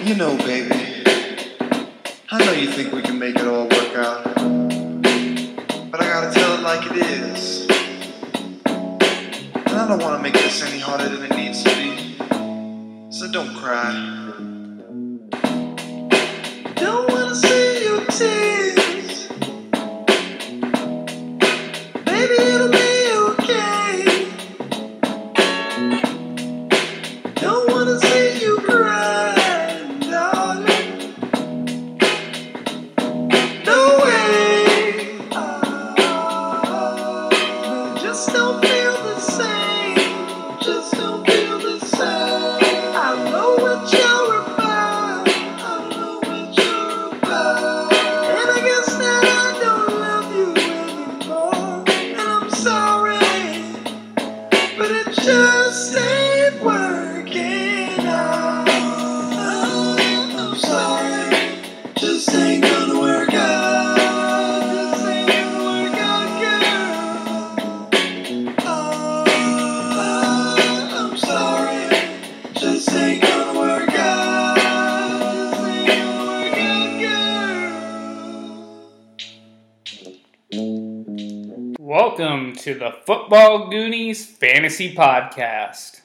You know, baby, I know you think we can make it all work out. But I gotta tell it like it is. And I don't wanna make this any harder than it needs to be. So don't cry. Football Goonies Fantasy Podcast.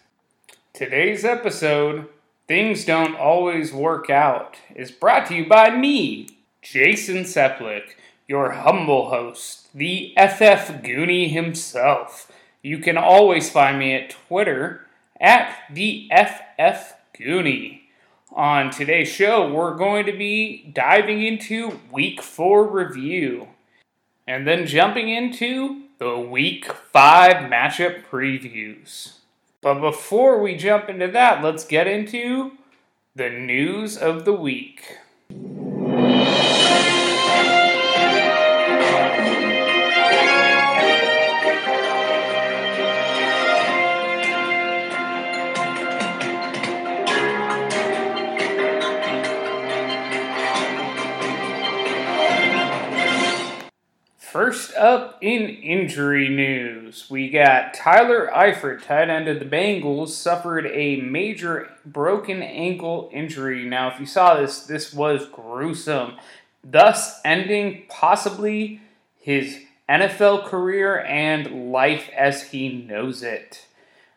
Today's episode, Things Don't Always Work Out, is brought to you by me, Jason Seplik, your humble host, the FF Goonie himself. You can always find me at Twitter at the FF Goonie. On today's show, we're going to be diving into Week 4 review and then jumping into the week five matchup previews. But before we jump into that, let's get into the news of the week. First up in injury news, we got Tyler Eifert, tight end of the Bengals, suffered a major broken ankle injury. Now, if you saw this, this was gruesome, thus ending possibly his NFL career and life as he knows it.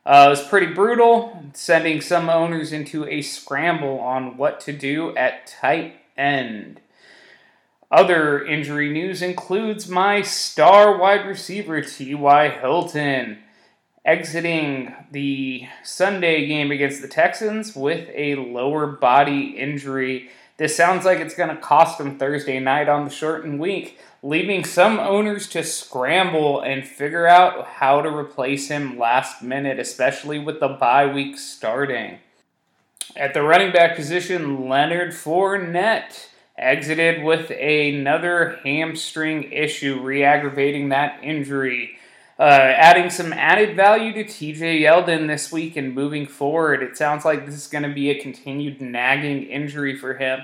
Uh, it was pretty brutal, sending some owners into a scramble on what to do at tight end. Other injury news includes my star wide receiver, T.Y. Hilton, exiting the Sunday game against the Texans with a lower body injury. This sounds like it's going to cost him Thursday night on the shortened week, leaving some owners to scramble and figure out how to replace him last minute, especially with the bye week starting. At the running back position, Leonard Fournette exited with another hamstring issue, re aggravating that injury. Uh, adding some added value to TJ Yeldon this week and moving forward, it sounds like this is going to be a continued nagging injury for him,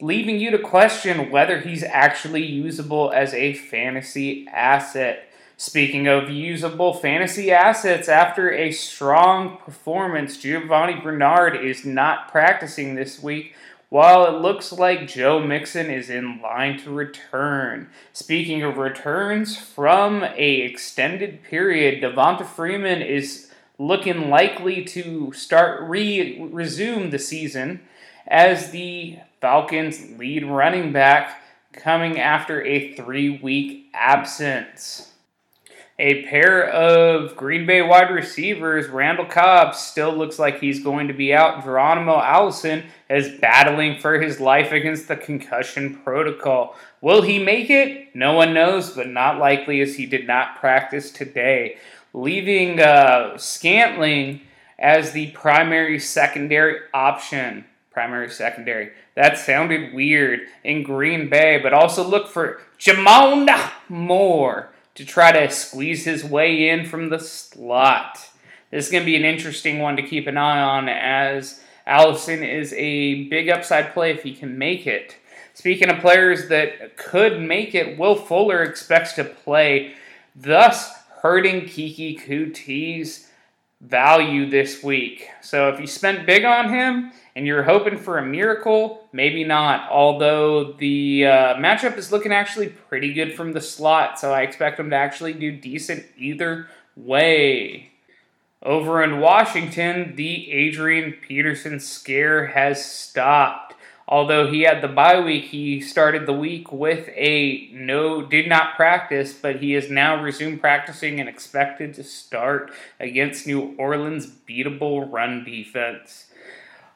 leaving you to question whether he's actually usable as a fantasy asset. Speaking of usable fantasy assets, after a strong performance, Giovani Bernard is not practicing this week while it looks like Joe Mixon is in line to return. Speaking of returns from a extended period, Devonta Freeman is looking likely to start re resume the season as the Falcons lead running back coming after a 3-week absence. A pair of Green Bay wide receivers, Randall Cobb still looks like he's going to be out. Geronimo Allison is battling for his life against the concussion protocol. Will he make it? No one knows, but not likely as he did not practice today. Leaving uh, Scantling as the primary secondary option. Primary secondary. That sounded weird in Green Bay, but also look for Jamona Moore to try to squeeze his way in from the slot. This is going to be an interesting one to keep an eye on as Allison is a big upside play if he can make it. Speaking of players that could make it, Will Fuller expects to play, thus hurting Keke Coutee's value this week. So if you spent big on him and you're hoping for a miracle, maybe not. Although the uh, matchup is looking actually pretty good from the slot, so I expect them to actually do decent either way. Over in Washington, the Adrian Peterson scare has stopped. Although he had the bye week, he started the week with a no, did not practice, but he has now resumed practicing and expected to start against New Orleans' beatable run defense.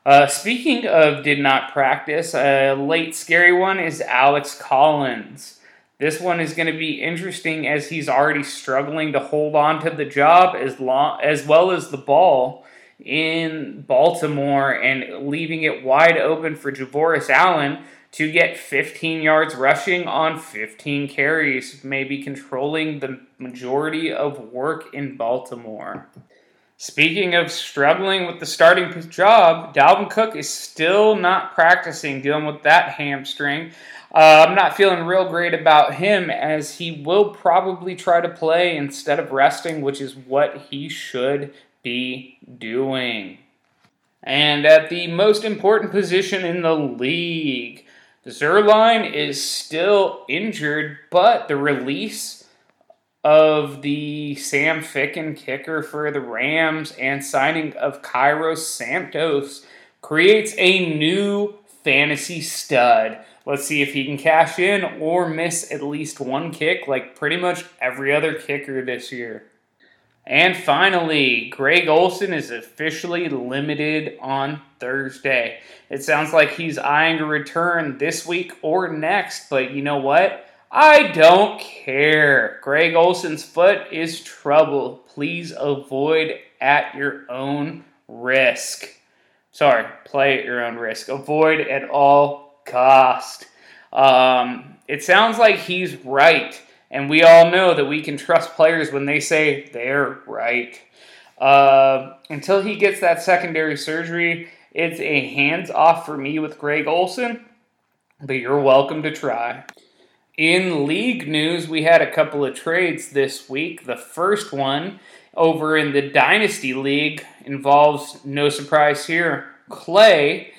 Uh, speaking of did not practice, a late scary one is Alex Collins. This one is going to be interesting as he's already struggling to hold on to the job as long as well as the ball in Baltimore and leaving it wide open for Javorius Allen to get 15 yards rushing on 15 carries, maybe controlling the majority of work in Baltimore. Speaking of struggling with the starting job, Dalvin Cook is still not practicing, dealing with that hamstring. Uh, I'm not feeling real great about him as he will probably try to play instead of resting, which is what he should be doing. And at the most important position in the league, Zuerlein is still injured, but the release of the Sam Ficken kicker for the Rams and signing of Cairo Santos creates a new fantasy stud. Let's see if he can cash in or miss at least one kick like pretty much every other kicker this year. And finally, Greg Olsen is officially limited on Thursday. It sounds like he's eyeing a return this week or next, but you know what? I don't care. Greg Olsen's foot is trouble. Please avoid at your own risk. Sorry, play at your own risk. Avoid at all cost. Um, it sounds like he's right, and we all know that we can trust players when they say they're right. Uh, until he gets that secondary surgery, it's a hands off for me with Greg Olsen, but you're welcome to try. In league news, we had a couple of trades this week. The first one over in the Dynasty League involves, no surprise here, Clay,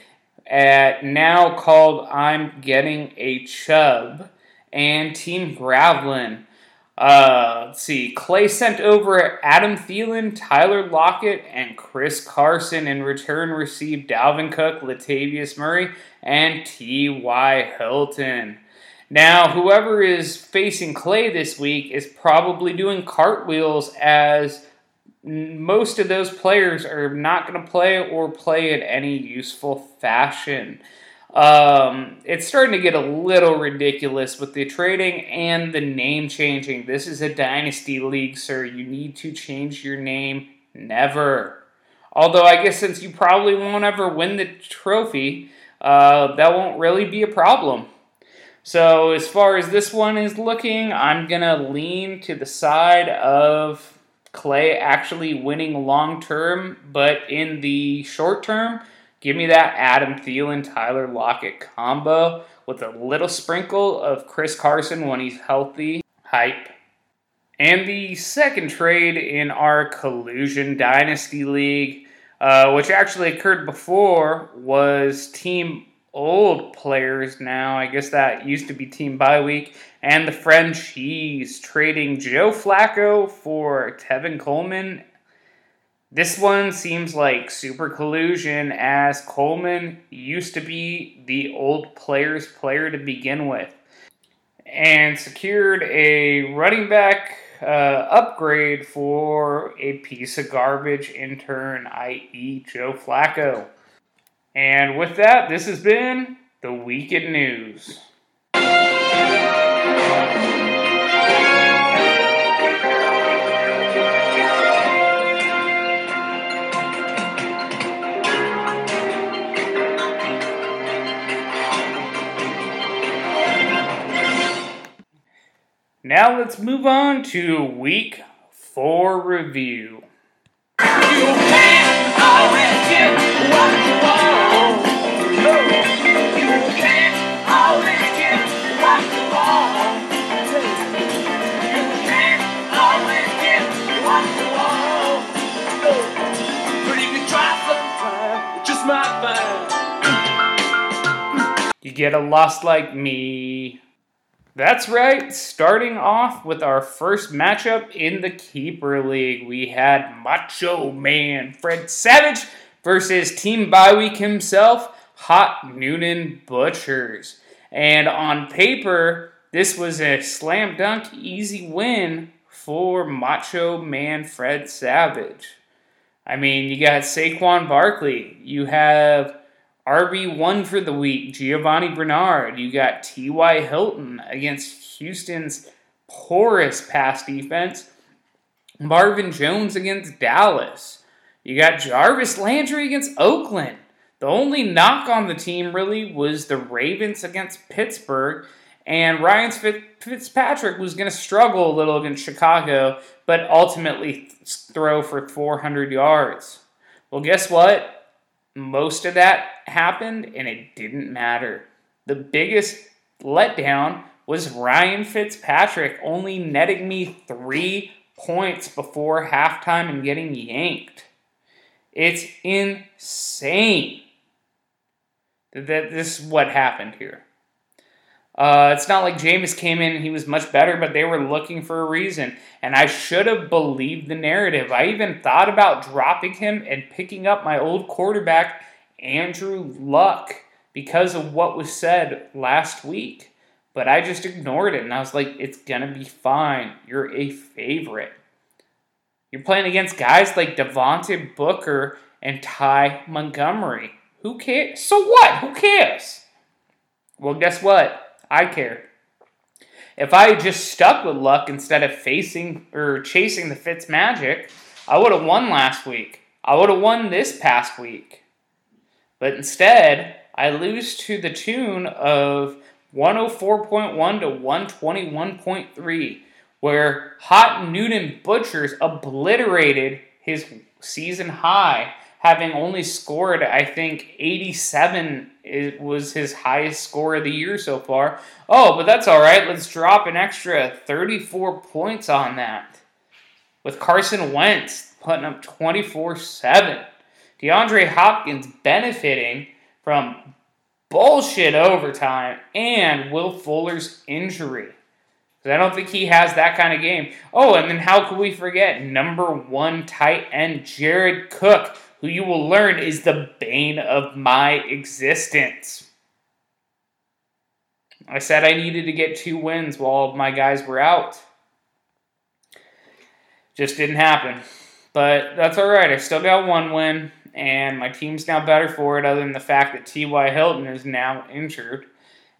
at now called I'm Getting a Chub, and Team Gravlin. Uh, let's see. Clay sent over Adam Thielen, Tyler Lockett, and Chris Carson. In return, received Dalvin Cook, Latavius Murray, and T.Y. Hilton. Now, whoever is facing Clay this week is probably doing cartwheels as most of those players are not going to play or play in any useful fashion. Um, it's starting to get a little ridiculous with the trading and the name changing. This is a dynasty league, sir. You need to change your name. Never. Although, I guess since you probably won't ever win the trophy, uh, that won't really be a problem. So, as far as this one is looking, I'm going to lean to the side of Clay actually winning long term, but in the short term, give me that Adam Thielen Tyler Lockett combo with a little sprinkle of Chris Carson when he's healthy. Hype. And the second trade in our Collusion Dynasty League, uh, which actually occurred before, was Team old players now. I guess that used to be Team Bye Week. And the Frenchies trading Joe Flacco for Tevin Coleman. This one seems like super collusion as Coleman used to be the old player's player to begin with. And secured a running back uh, upgrade for a piece of garbage intern, i.e., Joe Flacco. And with that, this has been the Week in News. Now let's move on to week four review. You get a loss like me. That's right, starting off with our first matchup in the Keeper League, we had Macho Man Fred Savage versus Team Bye Week himself, Hot Noonan Butchers. And on paper, this was a slam dunk easy win for Macho Man Fred Savage. I mean, you got Saquon Barkley, you have RB1 for the week, Giovani Bernard. You got T.Y. Hilton against Houston's porous pass defense. Marvin Jones against Dallas. You got Jarvis Landry against Oakland. The only knock on the team really was the Ravens against Pittsburgh. And Ryan Fitzpatrick was going to struggle a little against Chicago, but ultimately throw for 400 yards. Well, guess what? Most of that happened and it didn't matter. The biggest letdown was Ryan Fitzpatrick only netting me three points before halftime and getting yanked. It's insane that this is what happened here. Uh, it's not like Jameis came in he was much better, but they were looking for a reason. And I should have believed the narrative. I even thought about dropping him and picking up my old quarterback, Andrew Luck, because of what was said last week. But I just ignored it and I was like, it's going to be fine. You're a favorite. You're playing against guys like Devontae Booker and Ty Montgomery. Who cares? So what? Who cares? Well, guess what? I care. If I had just stuck with luck instead of facing or chasing the Fitz magic, I would have won last week. I would have won this past week. But instead, I lose to the tune of 104.1 to 121.3, where Hot Newton Butchers obliterated his season high having only scored, I think, 87 it was his highest score of the year so far. Oh, but that's all right. Let's drop an extra 34 points on that. With Carson Wentz putting up 24 7. DeAndre Hopkins benefiting from bullshit overtime and Will Fuller's injury. Because I don't think he has that kind of game. Oh, and then how could we forget number one tight end Jared Cook, who you will learn is the bane of my existence. I said I needed to get two wins while my guys were out. Just didn't happen. But that's all right. I still got one win, and my team's now better for it, other than the fact that T.Y. Hilton is now injured,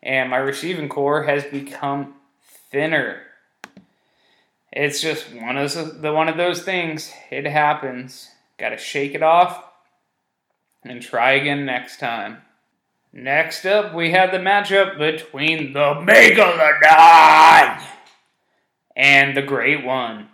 and my receiving corps has become thinner. It's just one of the one of those things. It happens. Got to shake it off and try again next time. Next up, we have the matchup between the Megalodon and the Great One.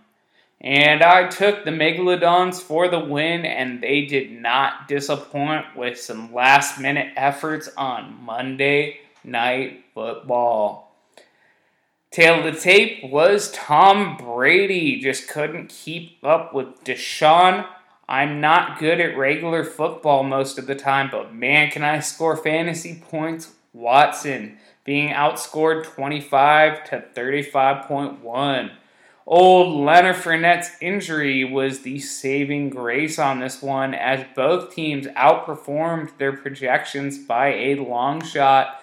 And I took the Megalodons for the win, and they did not disappoint with some last minute efforts on Monday Night Football. Tale of the tape was Tom Brady. Just couldn't keep up with Deshaun I'm not good at regular football most of the time, but man, can I score fantasy points? Watson being outscored 25 to 35.1. Old Leonard Fournette's injury was the saving grace on this one, as both teams outperformed their projections by a long shot,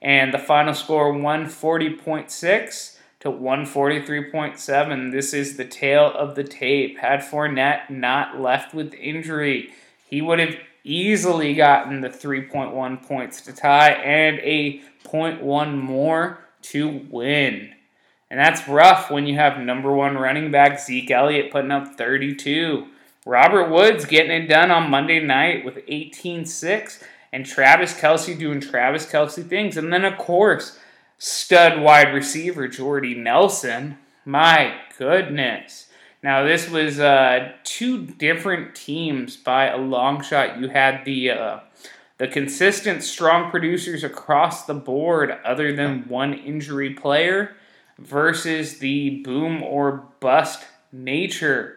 and the final score 140.6 to 143.7. This is the tale of the tape. Had Fournette not left with injury, he would have easily gotten the 3.1 points to tie and a 0.1 more to win. And that's rough when you have number one running back Zeke Elliott putting up 32. Robert Woods getting it done on Monday night with 18 6. And Travis Kelce doing Travis Kelce things. And then, of course, stud wide receiver Jordy Nelson. My goodness. Now this was uh, two different teams by a long shot. You had the uh, the consistent strong producers across the board, other than one injury player, versus the boom or bust nature.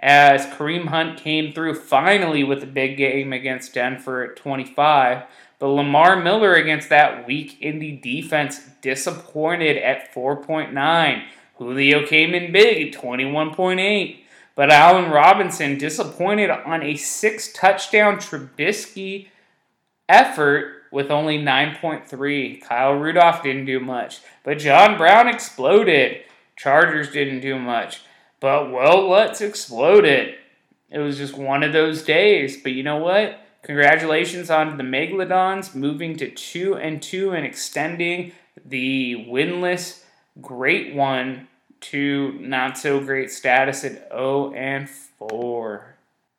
as Kareem Hunt came through finally with a big game against Denver at 25. But Lamar Miller against that weak Indy defense disappointed at 4.9. Julio came in big at 21.8. But Allen Robinson disappointed on a six touchdown Trubisky effort with only 9.3. Kyle Rudolph didn't do much. But John Brown exploded. Chargers didn't do much. But well, let's explode it. It was just one of those days. But you know what? Congratulations on the Megalodons moving to 2 and 2 and extending the winless great one to not so great status at 0 and 4.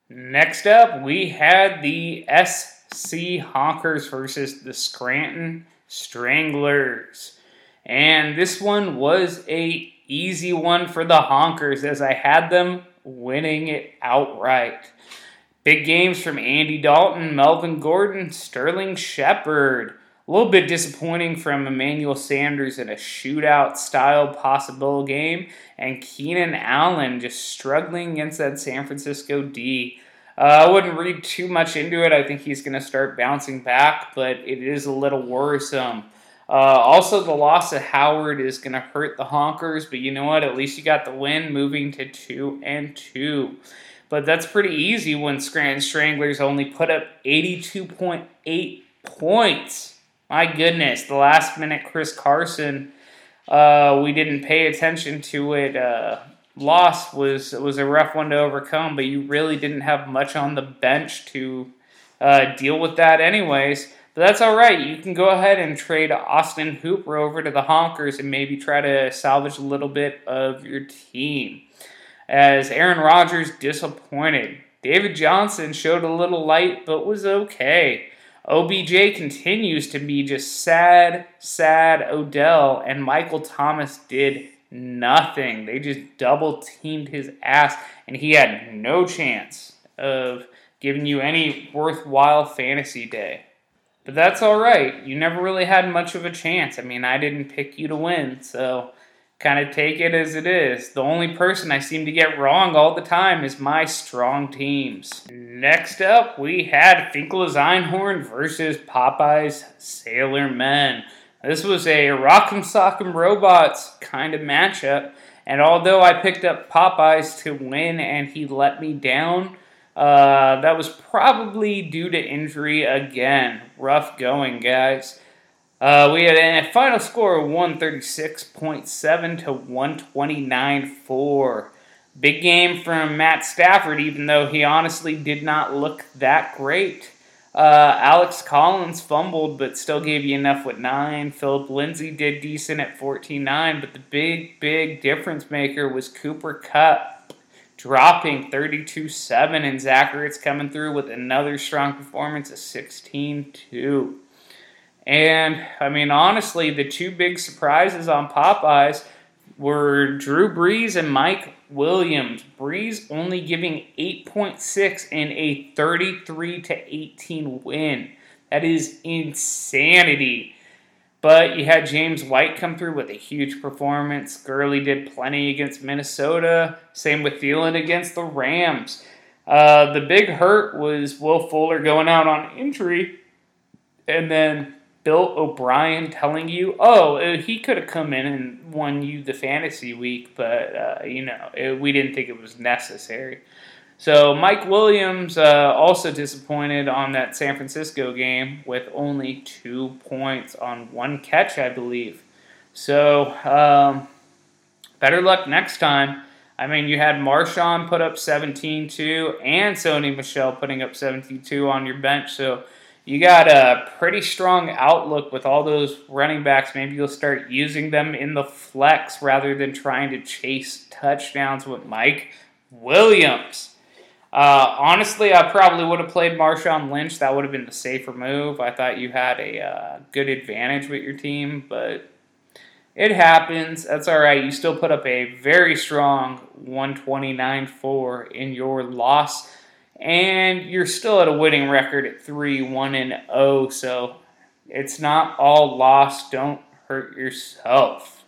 Next up, we had the SC Honkers versus the Scranton Stranglers. And this one was a easy one for the Honkers as I had them winning it outright. Big games from Andy Dalton, Melvin Gordon, Sterling Shepard. A little bit disappointing from Emmanuel Sanders in a shootout style possible game, and Keenan Allen just struggling against that San Francisco D. Uh, I wouldn't read too much into it. I think he's going to start bouncing back, but it is a little worrisome. Uh, also, the loss of Howard is going to hurt the Honkers, but you know what? At least you got the win, moving to two and two. But that's pretty easy when Scranton Stranglers only put up 82.8 points. My goodness, the last minute Chris Carson, uh, we didn't pay attention to it. Uh, loss was was a rough one to overcome, but you really didn't have much on the bench to uh, deal with that, anyways. But that's all right. You can go ahead and trade Austin Hooper over to the Honkers and maybe try to salvage a little bit of your team. As Aaron Rodgers disappointed. David Johnson showed a little light, but was okay. OBJ continues to be just sad, sad Odell, and Michael Thomas did nothing. They just double teamed his ass, and he had no chance of giving you any worthwhile fantasy day. But that's all right. You never really had much of a chance. I mean, I didn't pick you to win, so kind of take it as it is. The only person I seem to get wrong all the time is my strong teams. Next up, we had Finkel's Einhorn versus Popeye's Sailor Men. This was a Rock'em Sock'em Robots kind of matchup, and although I picked up Popeyes to win and he let me down, uh, that was probably due to injury again. Rough going, guys. Uh, we had a final score of 136.7 to 129.4. Big game from Matt Stafford, even though he honestly did not look that great. Uh, Alex Collins fumbled, but still gave you enough with nine. Philip Lindsay did decent at 14-9, but the big, big difference maker was Cooper Kupp dropping 32-7, and Zach Ertz coming through with another strong performance of 16-2. And I mean, honestly, the two big surprises on Popeyes were Drew Brees and Mike Williams. Brees only giving 8.6 in a 33 to 18 win. That is insanity. But you had James White come through with a huge performance. Gurley did plenty against Minnesota. Same with Thielen against the Rams. Uh, the big hurt was Will Fuller going out on injury. And then Bill O'Brien telling you, oh, uh, he could have come in and won you the fantasy week, but, uh, you know, it, we didn't think it was necessary. So Mike Williams uh, also disappointed on that San Francisco game with only two points on one catch, I believe. So um, better luck next time. I mean, you had Marshawn put up 17 2 and Sony Michel putting up 17 2 on your bench. So you got a pretty strong outlook with all those running backs. Maybe you'll start using them in the flex rather than trying to chase touchdowns with Mike Williams. Uh, honestly, I probably would have played Marshawn Lynch. That would have been the safer move. I thought you had a uh, good advantage with your team, but it happens. That's all right. You still put up a very strong 129 4 in your loss and you're still at a winning record at 3 1 and 0, so it's not all lost. Don't hurt yourself.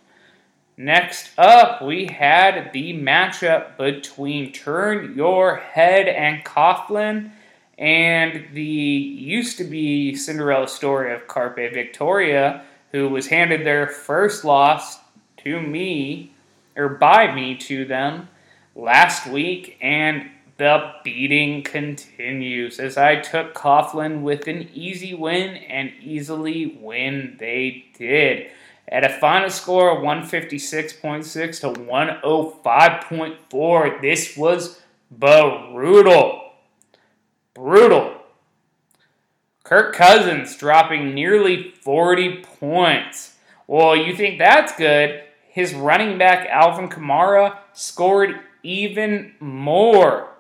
Next up, we had the matchup between Turn Your Head and Coughlin and the used to be Cinderella story of Carpe Victoria, who was handed their first loss to me, or by me to them, last week, and the beating continues as I took Coughlin with an easy win and easily win they did. At a final score of 156.6 to 105.4, this was brutal. Brutal. Kirk Cousins dropping nearly 40 points. Well, you think that's good? His running back, Alvin Kamara, scored even more.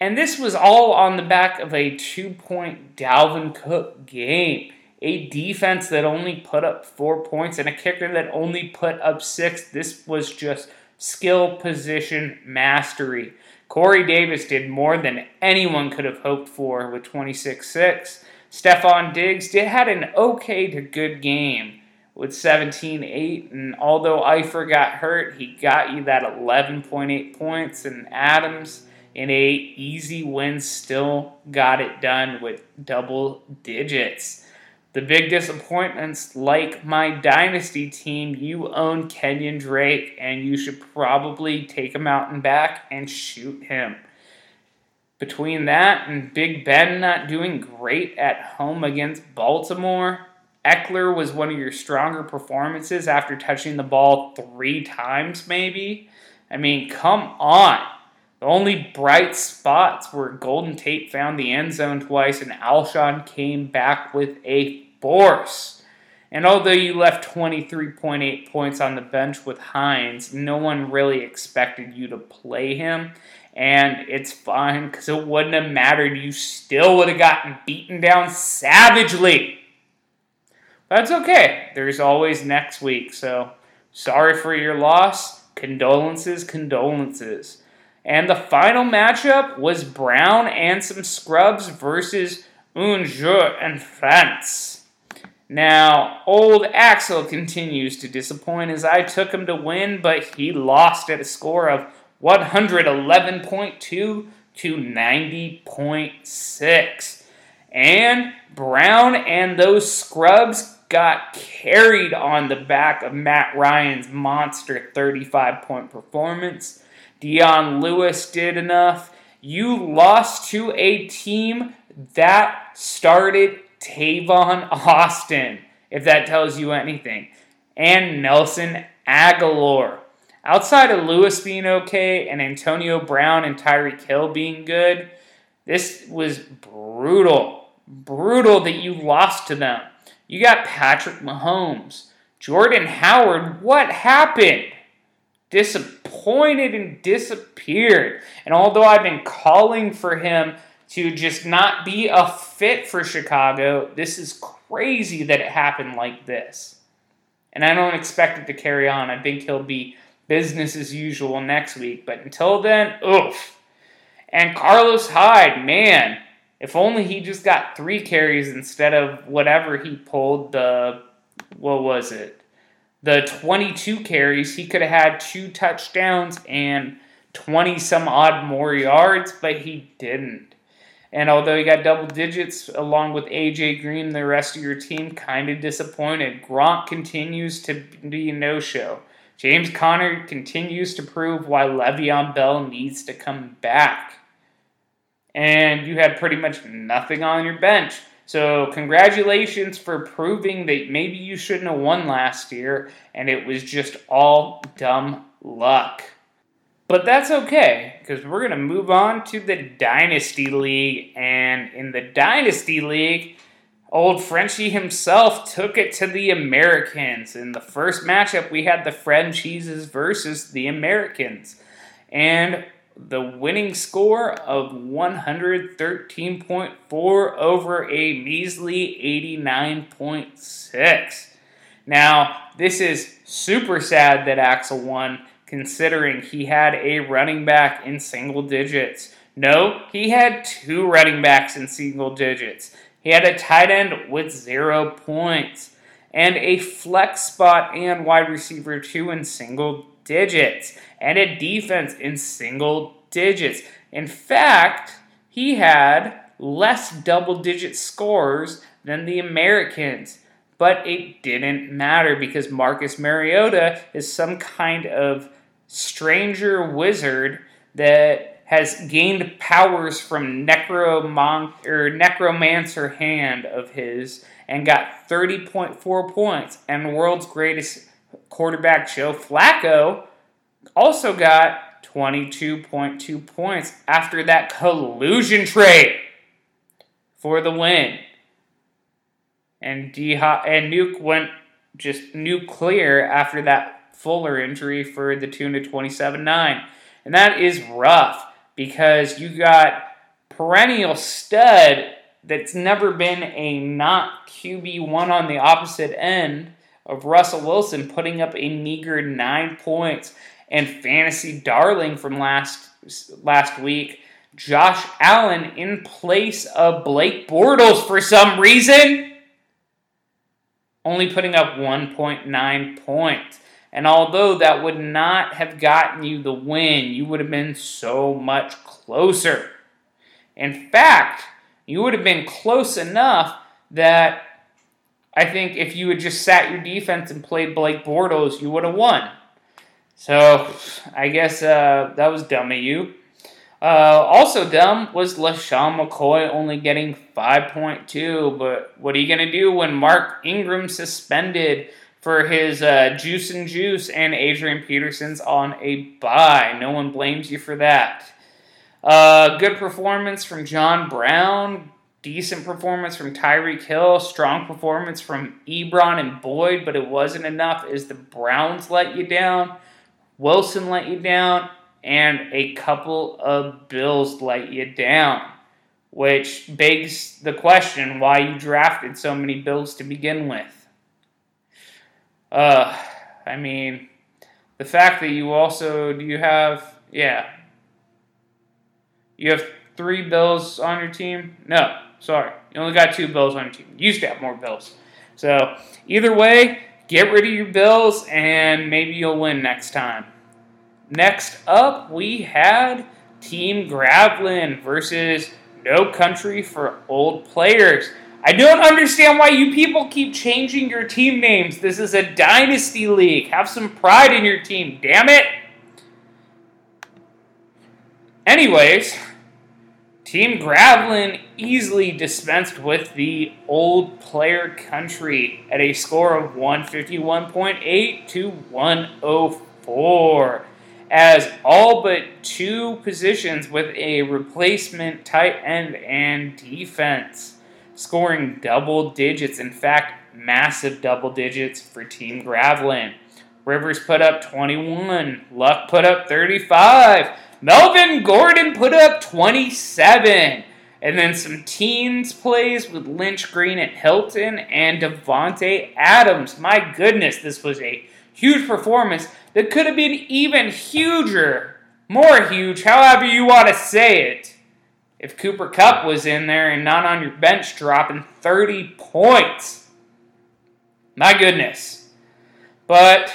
And this was all on the back of a two point Dalvin Cook game. A defense that only put up four points and a kicker that only put up six. This was just skill position mastery. Corey Davis did more than anyone could have hoped for with 26 6. Stefon Diggs did, had an okay to good game with 17 8. And although Eifert got hurt, he got you that 11.8 points. And Adams in a easy win still got it done with double digits. The big disappointments, like my dynasty team, you own Kenyan Drake, and you should probably take him out and back and shoot him. Between that and Big Ben not doing great at home against Baltimore, Ekeler was one of your stronger performances after touching the ball three times, maybe. I mean, come on. The only bright spots were Golden Tate found the end zone twice and Alshon came back with a force. And although you left 23.8 points on the bench with Hines, no one really expected you to play him. And it's fine because it wouldn't have mattered. You still would have gotten beaten down savagely. That's okay. There's always next week. So sorry for your loss. Condolences, condolences. And the final matchup was Brown and some scrubs versus Un Jour and France. Now, old Axel continues to disappoint as I took him to win, but he lost at a score of 111.2 to 90.6. And Brown and those scrubs got carried on the back of Matt Ryan's monster 35 point performance. Dion Lewis did enough. You lost to a team that started Tavon Austin, if that tells you anything, and Nelson Agholor. Outside of Lewis being okay and Antonio Brown and Tyreek Hill being good, this was brutal. Brutal that you lost to them. You got Patrick Mahomes. Jordan Howard, what happened? Disappointed and disappeared. And although I've been calling for him to just not be a fit for Chicago, this is crazy that it happened like this. And I don't expect it to carry on. I think he'll be business as usual next week. But until then, oof. And Carlos Hyde, man, if only he just got three carries instead of whatever he pulled the, what was it? The 22 carries. He could have had two touchdowns and 20 some odd more yards, but he didn't. And although he got double digits along with AJ Green, the rest of your team kind of disappointed. Gronk continues to be no show. James Conner continues to prove why Le'Veon Bell needs to come back. And you had pretty much nothing on your bench. So, congratulations for proving that maybe you shouldn't have won last year and it was just all dumb luck. But that's okay, because we're going to move on to the Dynasty League. And in the Dynasty League, Old Frenchie himself took it to the Americans. In the first matchup, we had the Frenchies versus the Americans. And the winning score of 113.4 over a measly 89.6. Now, this is super sad that Axel won, considering he had a running back in single digits. No, he had two running backs in single digits. He had a tight end with zero points. and a flex spot and wide receiver two in single digits, and a defense in single digits. In fact, he had less double digit scores than the Americans. But it didn't matter because Marcus Mariota is some kind of stranger wizard that has gained powers from necromon- or necromancer hand of his and got 30.4 points. And world's greatest quarterback Joe Flacco also got 22.2 points after that collusion trade for the win. And D and Nuke went just nuclear after that Fuller injury for the tune of 27-9. And that is rough because you got perennial stud that's never been a not QB1 on the opposite end of Russell Wilson putting up a meager 9 points and fantasy darling from last last week Josh Allen in place of Blake Bortles for some reason, only putting up 1.9 points. And although that would not have gotten you the win, you would have been so much closer. In fact, you would have been close enough that I think if you had just sat your defense and played Blake Bortles, you would have won. So I guess uh, that was dumb of you. Uh, also dumb was LeSean McCoy only getting 5.2, but what are you going to do when Mark Ingram suspended for his uh, juice and juice and Adrian Peterson's on a bye? No one blames you for that. Uh, good performance from John Brown. Decent performance from Tyreek Hill. Strong performance from Ebron and Boyd, but it wasn't enough as the Browns let you down. Wilson let you down and a couple of bills let you down, which begs the question why you drafted so many bills to begin with. Uh, I mean, the fact that you also do you have yeah, you have three bills on your team? No, sorry, you only got two bills on your team. You used to have more bills. So either way, get rid of your bills and maybe you'll win next time. Next up, we had Team Gravelin versus No Country for Old Players. I don't understand why you people keep changing your team names. This is a dynasty league. Have some pride in your team, damn it. Anyways, Team Gravelin easily dispensed with the old player country at a score of 151.8 to 104 as all but two positions with a replacement tight end and defense, scoring double digits. In fact, massive double digits for Team Gravelin. Rivers put up 21, Luck put up 35, Melvin Gordon put up 27. And then some teens plays with Lynch Green at Hilton and Davante Adams. My goodness, this was a huge performance that could have been even huger, more huge, however you want to say it. If Cooper Kupp was in there and not on your bench dropping 30 points. My goodness. But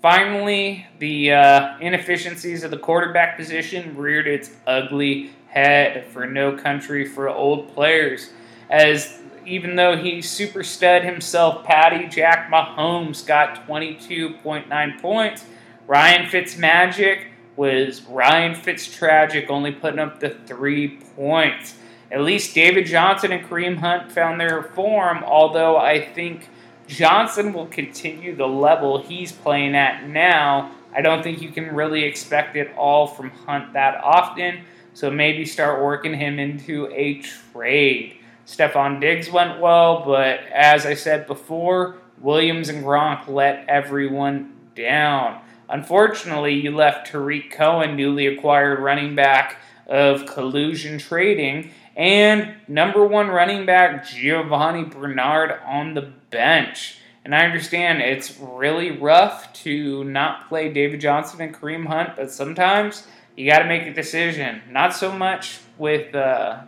finally, the uh, inefficiencies of the quarterback position reared its ugly head for no country for old players. As even though he super stud himself, Patty Jack Mahomes got 22.9 points. Ryan Fitzmagic was Ryan Fitztragic, only putting up the three points. At least David Johnson and Kareem Hunt found their form, although I think Johnson will continue the level he's playing at now. I don't think you can really expect it all from Hunt that often, so maybe start working him into a trade. Stefon Diggs went well, but as I said before, Williams and Gronk let everyone down. Unfortunately, you left Tarik Cohen, newly acquired running back of collusion trading, and number one running back Giovani Bernard on the bench. And I understand it's really rough to not play David Johnson and Kareem Hunt, but sometimes you got to make a decision. Not so much with uh,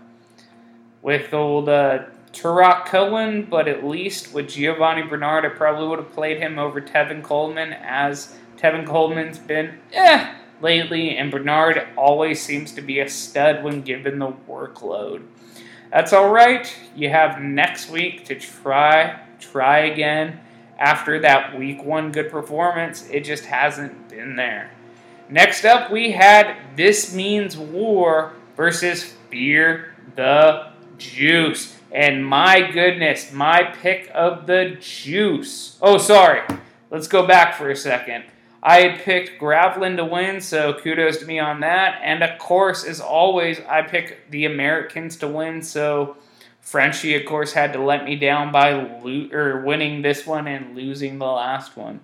with old uh, Tarik Cohen, but at least with Giovani Bernard, I probably would have played him over Tevin Coleman, as Tevin Coleman's been eh lately, and Bernard always seems to be a stud when given the workload. That's all right. You have next week to try try again. After that week one good performance, it just hasn't been there. Next up, we had This Means War versus Fear the Juice. And my goodness, my pick of the juice. Oh, sorry. Let's go back for a second. I had picked Gravelin to win, so kudos to me on that. And of course, as always, I pick the Americans to win, so Frenchie, of course, had to let me down by lo- or winning this one and losing the last one.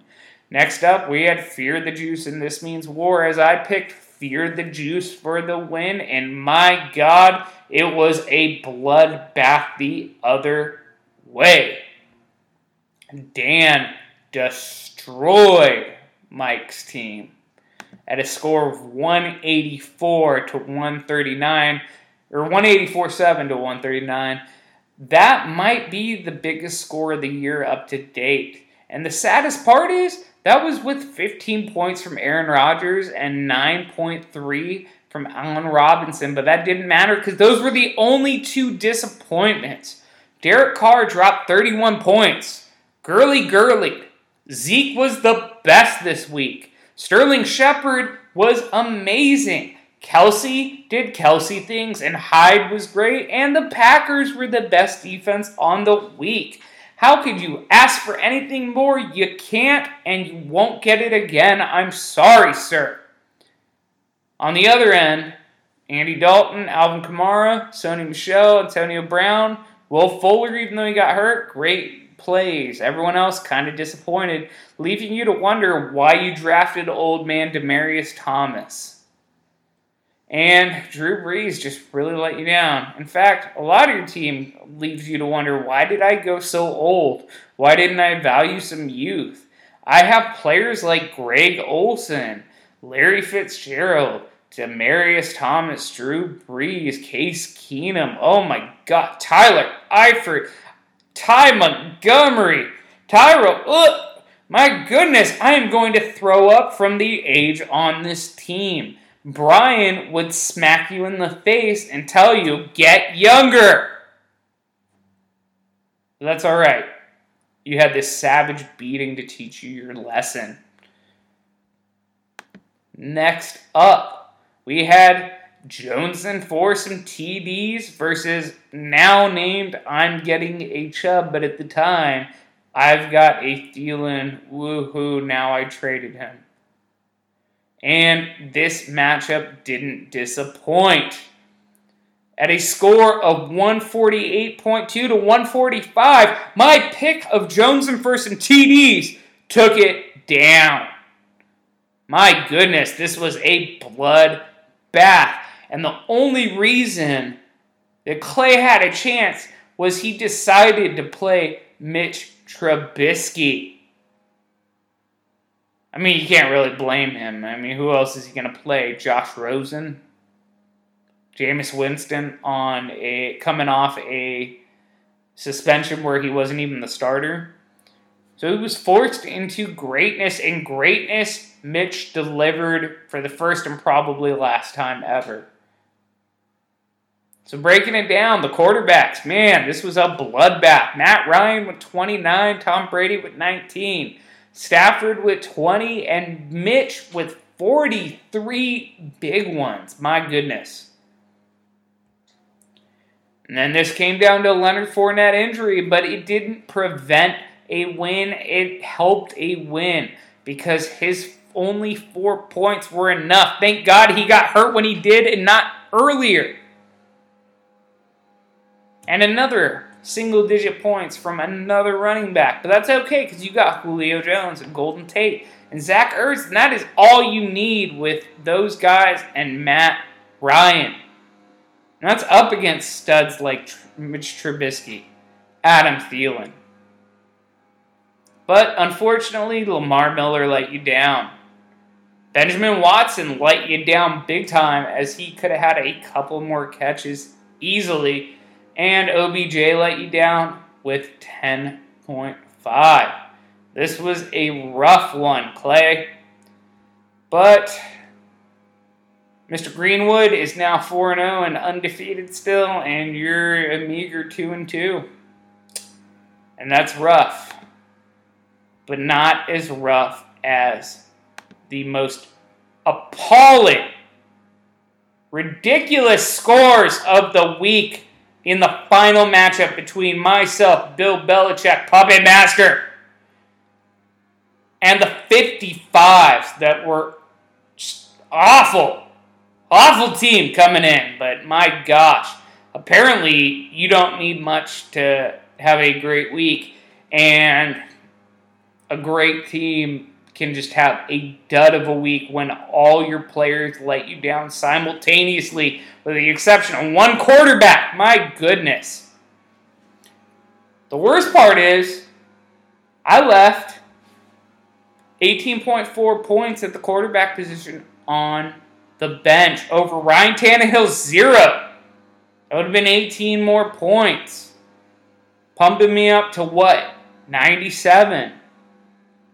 Next up, we had Fear the Juice, and this means war, as I picked Fear the Juice for the win, and my God, it was a bloodbath the other way. Dan destroyed Mike's team at a score of 184 to 139 or 184.7 to 139. That might be the biggest score of the year up to date. And the saddest part is that was with 15 points from Aaron Rodgers and 9.3 from Allen Robinson, but that didn't matter because those were the only two disappointments. Derek Carr dropped 31 points. Gurley Gurley. Zeke was the best this week. Sterling Shepard was amazing. Kelce did Kelce things, and Hyde was great, and the Packers were the best defense on the week. How could you ask for anything more? You can't, and you won't get it again. I'm sorry, sir. On the other end, Andy Dalton, Alvin Kamara, Sony Michel, Antonio Brown, Will Fuller, even though he got hurt, great plays. Everyone else kind of disappointed, leaving you to wonder why you drafted old man Demaryius Thomas. And Drew Brees just really let you down. In fact, a lot of your team leaves you to wonder why did I go so old? Why didn't I value some youth? I have players like Greg Olsen, Larry Fitzgerald, Demaryius Thomas, Drew Brees, Case Keenum. Oh my God, Tyler Eifert, Ty Montgomery, Tyro. Ugh, my goodness, I am going to throw up from the age on this team. Brian would smack you in the face and tell you, get younger. That's all right. You had this savage beating to teach you your lesson. Next up, we had Johnson for some TDs versus now named I'm getting a Chubb, but at the time, I've got a Thielen. Woohoo, now I traded him. And this matchup didn't disappoint. At a score of 148.2 to 145, my pick of Jones and first TDs took it down. My goodness, this was a blood bath. And the only reason that Clay had a chance was he decided to play Mitch Trubisky. I mean, you can't really blame him. I mean, who else is he going to play? Josh Rosen, Jameis Winston on a coming off a suspension where he wasn't even the starter. So he was forced into greatness, and greatness Mitch delivered for the first and probably last time ever. So breaking it down, the quarterbacks, man, this was a bloodbath. Matt Ryan with 29, Tom Brady with 19. Stafford with 20, and Mitch with 43 big ones. My goodness. And then this came down to Leonard Fournette injury, but it didn't prevent a win. It helped a win because his only four points were enough. Thank God he got hurt when he did and not earlier. And another single digit points from another running back. But that's okay because you got Julio Jones and Golden Tate and Zach Ertz, and that is all you need with those guys and Matt Ryan. And that's up against studs like Mitch Trubisky, Adam Thielen. But unfortunately, Lamar Miller let you down. Benjamin Watson let you down big time as he could have had a couple more catches easily And OBJ let you down with 10.5. This was a rough one, Clay. But Mr. Greenwood is now 4 0 and undefeated still, and you're a meager 2 and 2. And that's rough. But not as rough as the most appalling, ridiculous scores of the week in the final matchup between myself, Bill Belichick, Puppet Master, and the 55s that were awful, awful team coming in. But my gosh, apparently you don't need much to have a great week, and a great team can just have a dud of a week when all your players let you down simultaneously, with the exception of one quarterback. My goodness. The worst part is, I left 18.4 points at the quarterback position on the bench over Ryan Tannehill's zero. That would have been 18 more points. Pumping me up to what? 97.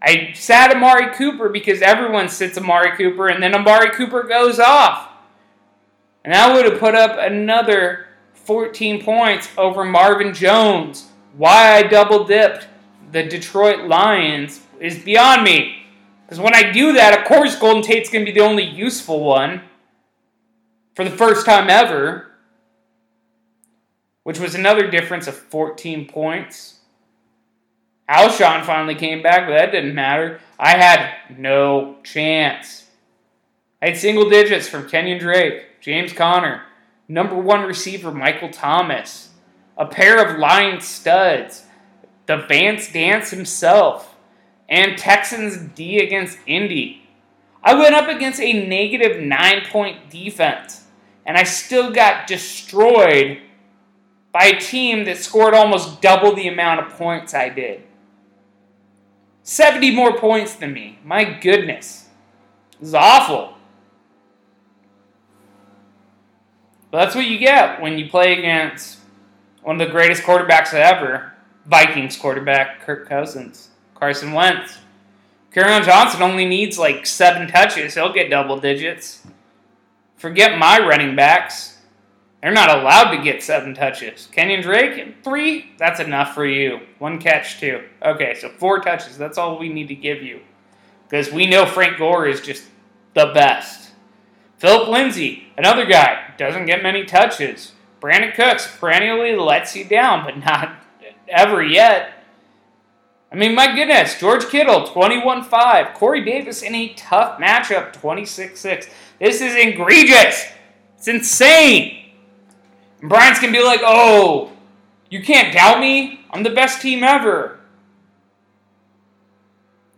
I sat Amari Cooper because everyone sits Amari Cooper, and then Amari Cooper goes off. And I would have put up another 14 points over Marvin Jones. Why I double dipped the Detroit Lions is beyond me. Because when I do that, of course, Golden Tate's going to be the only useful one for the first time ever, which was another difference of 14 points. Alshon finally came back, but that didn't matter. I had no chance. I had single digits from Kenyan Drake, James Conner, number one receiver Michael Thomas, a pair of line studs, the Vance Dance himself, and Texans D against Indy. I went up against a negative nine point defense, and I still got destroyed by a team that scored almost double the amount of points I did. 70 more points than me. My goodness. This is awful. But that's what you get when you play against one of the greatest quarterbacks ever Vikings quarterback, Kirk Cousins, Carson Wentz. Kerryon Johnson only needs like seven touches. He'll get double digits. Forget my running backs. They're not allowed to get seven touches. Kenyan Drake, three, that's enough for you. One catch, two. Okay, so four touches. That's all we need to give you. Because we know Frank Gore is just the best. Philip Lindsay, another guy, doesn't get many touches. Brandin Cooks perennially lets you down, but not ever yet. I mean, my goodness, George Kittle, 21 5. Corey Davis in a tough matchup, 26 6. This is egregious. It's insane. And Brian's going to be like, oh, you can't doubt me? I'm the best team ever.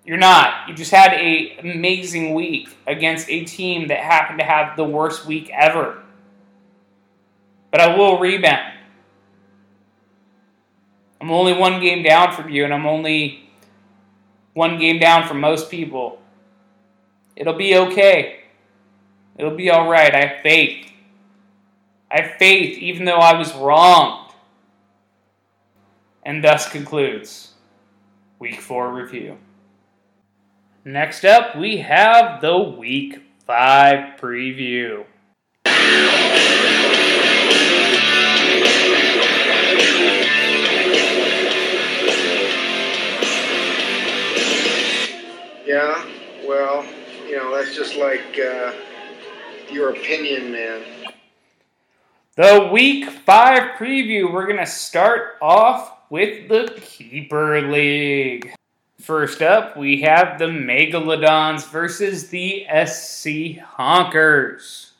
You're not. You just had an amazing week against a team that happened to have the worst week ever. But I will rebound. I'm only one game down from you, and I'm only one game down from most people. It'll be okay. It'll be all right. I have faith. I have faith even though I was wronged. And thus concludes Week 4 review. Next up, we have the Week 5 preview. Yeah, well, you know, that's just like uh, your opinion, man. The week five preview, we're going to start off with the Keeper League. First up, we have the Megalodons versus the SC Honkers.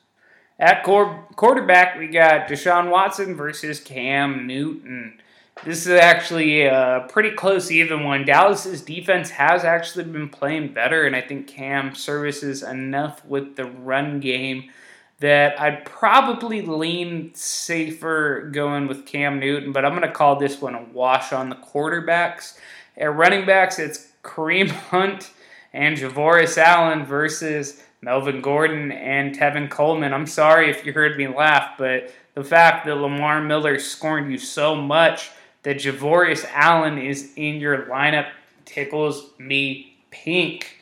At quarterback, we got Deshaun Watson versus Cam Newton. This is actually a pretty close, even one. Dallas's defense has actually been playing better, and I think Cam services enough with the run game that I'd probably lean safer going with Cam Newton, but I'm going to call this one a wash on the quarterbacks. At running backs, it's Kareem Hunt and Javorius Allen versus Melvin Gordon and Tevin Coleman. I'm sorry if you heard me laugh, but the fact that Lamar Miller scorned you so much that Javorius Allen is in your lineup tickles me pink.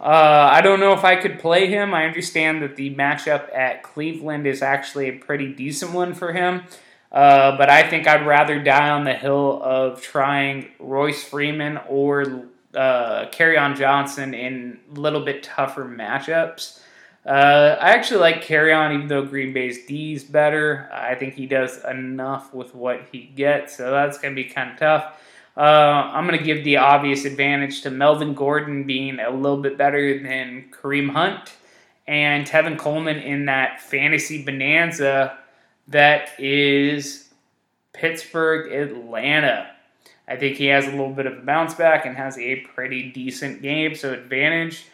Uh, I don't know if I could play him. I understand that the matchup at Cleveland is actually a pretty decent one for him. Uh, but I think I'd rather die on the hill of trying Royce Freeman or uh, on Johnson in a little bit tougher matchups. Uh, I actually like Kerryon, even though Green Bay's D is better. I think he does enough with what he gets, so that's going to be kind of tough. Uh, I'm going to give the obvious advantage to Melvin Gordon being a little bit better than Kareem Hunt and Tevin Coleman in that fantasy bonanza that is Pittsburgh Atlanta. I think he has a little bit of a bounce back and has a pretty decent game, so advantage.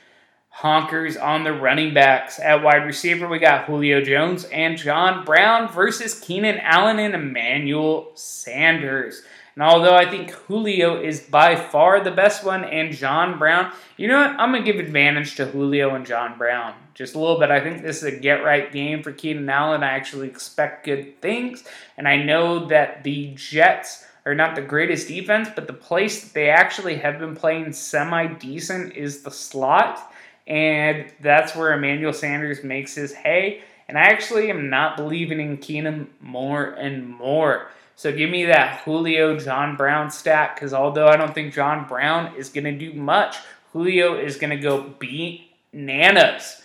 Honkers on the running backs. At wide receiver, we got Julio Jones and John Brown versus Keenan Allen and Emmanuel Sanders. And although I think Julio is by far the best one and John Brown, you know what? I'm going to give advantage to Julio and John Brown just a little bit. I think this is a get right game for Keenan Allen. I actually expect good things. And I know that the Jets are not the greatest defense, but the place that they actually have been playing semi decent is the slot. And that's where Emmanuel Sanders makes his hay. And I actually am not believing in Keenan more and more. So give me that Julio John Brown stack because although I don't think John Brown is going to do much, Julio is going to go beat nanas.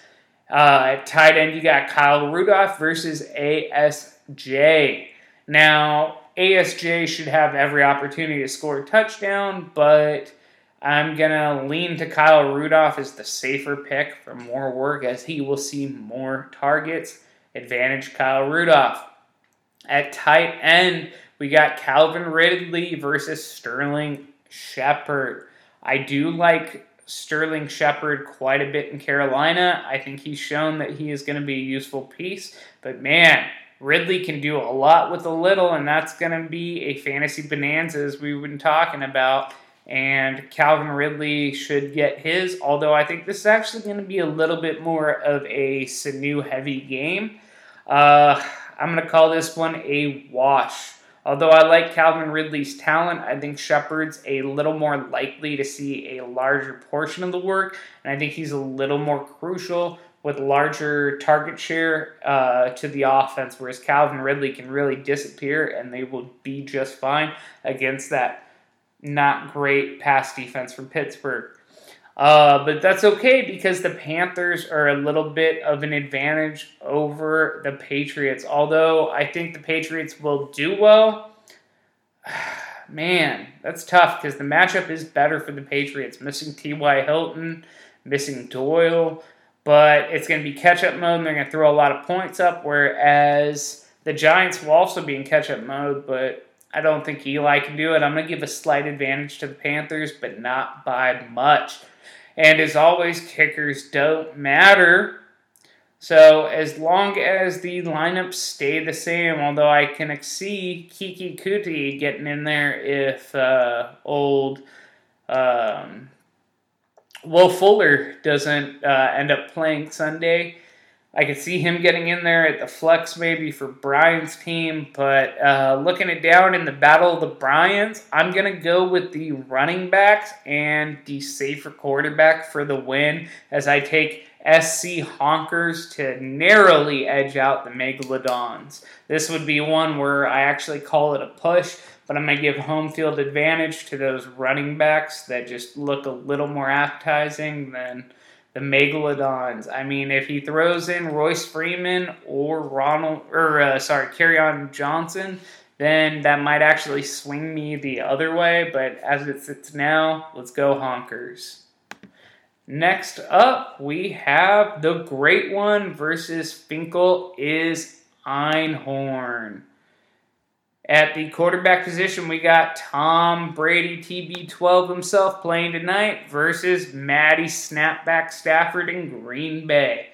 Uh, at tight end, you got Kyle Rudolph versus ASJ. Now, ASJ should have every opportunity to score a touchdown, but I'm going to lean to Kyle Rudolph as the safer pick for more work as he will see more targets. Advantage Kyle Rudolph. At tight end, we got Calvin Ridley versus Sterling Shepard. I do like Sterling Shepard quite a bit in Carolina. I think he's shown that he is going to be a useful piece. But man, Ridley can do a lot with a little, and that's going to be a fantasy bonanza as we've been talking about. And Calvin Ridley should get his, although I think this is actually going to be a little bit more of a Sanu heavy game. Uh, I'm going to call this one a wash. Although I like Calvin Ridley's talent, I think Shepard's a little more likely to see a larger portion of the work, and I think he's a little more crucial with larger target share uh, to the offense, whereas Calvin Ridley can really disappear and they will be just fine against that not great pass defense from Pittsburgh. Uh, but that's okay because the Panthers are a little bit of an advantage over the Patriots. Although I think the Patriots will do well. Man, that's tough because the matchup is better for the Patriots. Missing T.Y. Hilton, missing Doyle, but it's going to be catch up mode and they're going to throw a lot of points up. Whereas the Giants will also be in catch up mode, but I don't think Eli can do it. I'm going to give a slight advantage to the Panthers, but not by much. And as always, kickers don't matter. So as long as the lineups stay the same, although I can see Keke Coutee getting in there if uh, old um, Will Fuller doesn't uh, end up playing Sunday. I could see him getting in there at the flex maybe for Brian's team, but uh, looking it down in the battle of the Bryans, I'm going to go with the running backs and the safer quarterback for the win as I take SC Honkers to narrowly edge out the Megalodons. This would be one where I actually call it a push, but I'm going to give home field advantage to those running backs that just look a little more appetizing than the Megalodons. I mean, if he throws in Royce Freeman or Ronald, or uh, sorry, Kerryon Johnson, then that might actually swing me the other way. But as it sits now, let's go Honkers. Next up, we have the Great One versus Finkel is Einhorn. At the quarterback position, we got Tom Brady, TB12 himself, playing tonight versus Matty Snapback Stafford in Green Bay.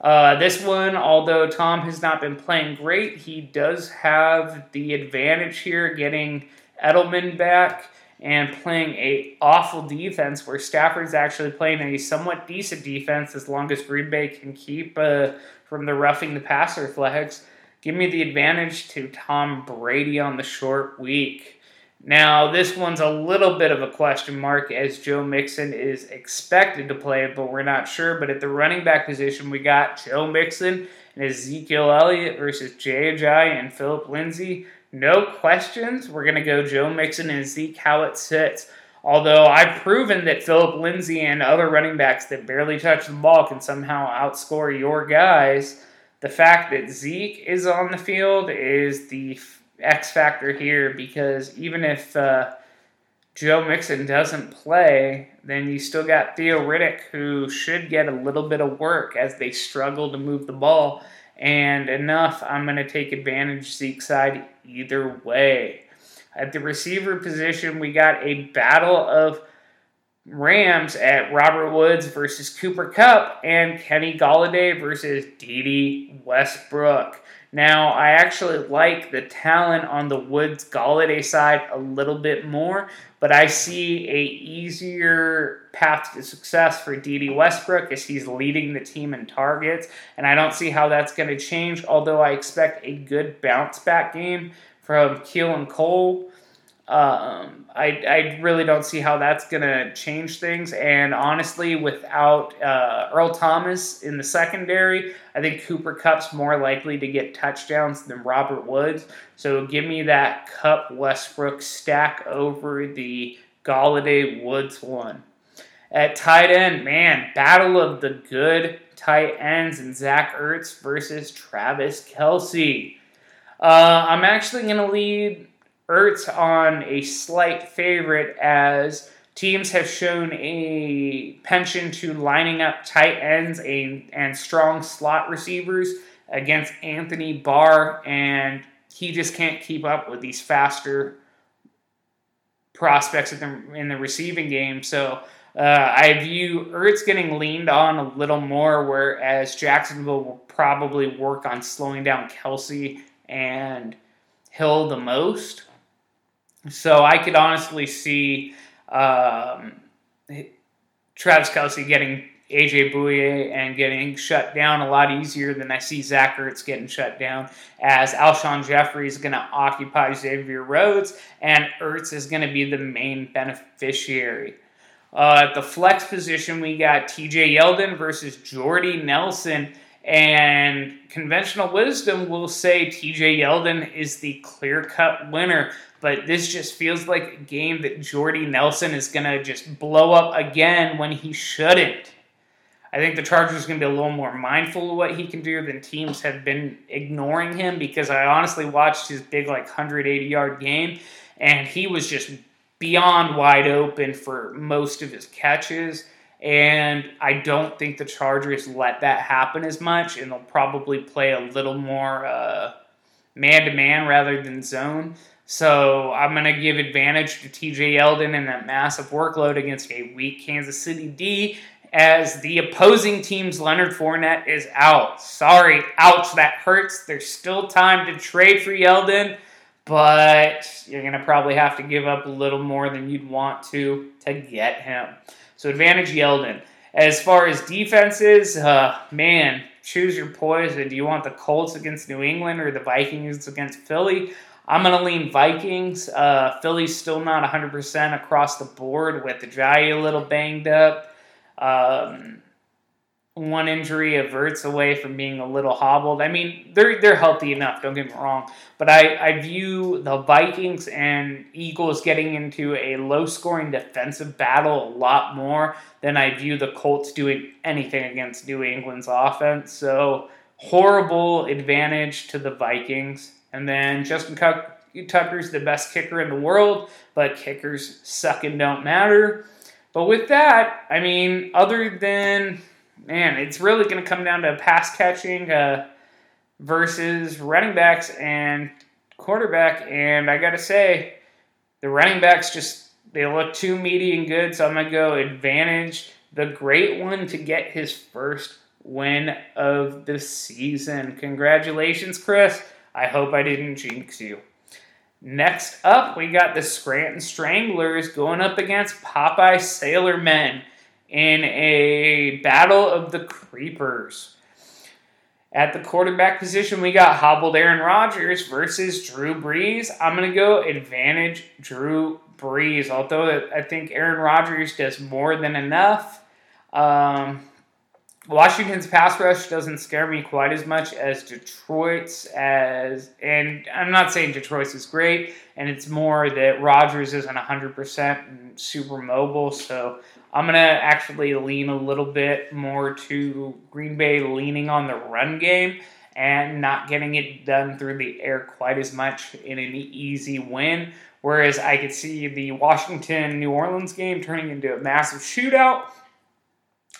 Uh, this one, although Tom has not been playing great, he does have the advantage here, getting Edelman back and playing a awful defense where Stafford's actually playing a somewhat decent defense as long as Green Bay can keep uh, from the roughing the passer flags. Give me the advantage to Tom Brady on the short week. Now, this one's a little bit of a question mark as Joe Mixon is expected to play, but we're not sure. But at the running back position, we got Joe Mixon and Ezekiel Elliott versus Ajayi and Philip Lindsay. No questions. We're going to go Joe Mixon and Zeke how it sits. Although I've proven that Philip Lindsay and other running backs that barely touch the ball can somehow outscore your guys, the fact that Zeke is on the field is the X factor here because even if uh, Joe Mixon doesn't play, then you still got Theo Riddick who should get a little bit of work as they struggle to move the ball. And enough, I'm going to take advantage Zeke side either way. At the receiver position, we got a battle of Rams at Robert Woods versus Cooper Kupp and Kenny Golladay versus Dede Westbrook. Now, I actually like the talent on the Woods Golladay side a little bit more, but I see a easier path to success for Dede Westbrook as he's leading the team in targets, and I don't see how that's going to change. Although I expect a good bounce back game from Keelan Cole. Um, I, I really don't see how that's going to change things. And honestly, without uh, Earl Thomas in the secondary, I think Cooper Kupp's more likely to get touchdowns than Robert Woods. So give me that Kupp Westbrook stack over the Golladay Woods one. At tight end, man, battle of the good tight ends and Zach Ertz versus Travis Kelce. Uh, I'm actually going to lead Ertz on a slight favorite as teams have shown a penchant to lining up tight ends and, and strong slot receivers against Anthony Barr, and he just can't keep up with these faster prospects in the, in the receiving game. So uh, I view Ertz getting leaned on a little more, whereas Jacksonville will probably work on slowing down Kelce and Hill the most. So I could honestly see um, Travis Kelce getting AJ Bouye and getting shut down a lot easier than I see Zach Ertz getting shut down, as Alshon Jeffery is going to occupy Xavier Rhodes, and Ertz is going to be the main beneficiary. Uh, at the flex position, we got TJ Yeldon versus Jordy Nelson. And conventional wisdom will say TJ Yeldon is the clear cut winner but this just feels like a game that Jordy Nelson is going to just blow up again when he shouldn't. I think the Chargers are going to be a little more mindful of what he can do than teams have been ignoring him because I honestly watched his big, like, 180 yard game, and he was just beyond wide open for most of his catches. And I don't think the Chargers let that happen as much, and they'll probably play a little more man to man rather than zone. So I'm going to give advantage to TJ Yeldon in that massive workload against a weak Kansas City D as the opposing team's Leonard Fournette is out. Sorry, ouch, that hurts. There's still time to trade for Yeldon, but you're going to probably have to give up a little more than you'd want to to get him. So advantage Yeldon. As far as defenses, uh, man, choose your poison. Do you want the Colts against New England or the Vikings against Philly? I'm going to lean Vikings. Uh, Philly's still not 100% across the board with the Ajayi a little banged up. Um, one injury averts away from being a little hobbled. I mean, they're they're healthy enough. Don't get me wrong, but I, I view the Vikings and Eagles getting into a low scoring defensive battle a lot more than I view the Colts doing anything against New England's offense. So horrible advantage to the Vikings. And then Justin Tucker's the best kicker in the world, but kickers suck and don't matter. But with that, I mean, other than, man, it's really going to come down to pass catching uh, versus running backs and quarterback. And I got to say, the running backs just, they look too meaty and good. So I'm going to go advantage the great one to get his first win of the season. Congratulations, Chris. I hope I didn't jinx you. Next up, we got the Scranton Stranglers going up against Popeye Sailormen in a battle of the creepers. At the quarterback position, we got hobbled Aaron Rodgers versus Drew Brees. I'm going to go advantage Drew Brees, although I think Aaron Rodgers does more than enough. Um, Washington's pass rush doesn't scare me quite as much as Detroit's as and I'm not saying Detroit's is great and it's more that Rodgers isn't 100% and super mobile so I'm going to actually lean a little bit more to Green Bay leaning on the run game and not getting it done through the air quite as much in an easy win whereas I could see the Washington New Orleans game turning into a massive shootout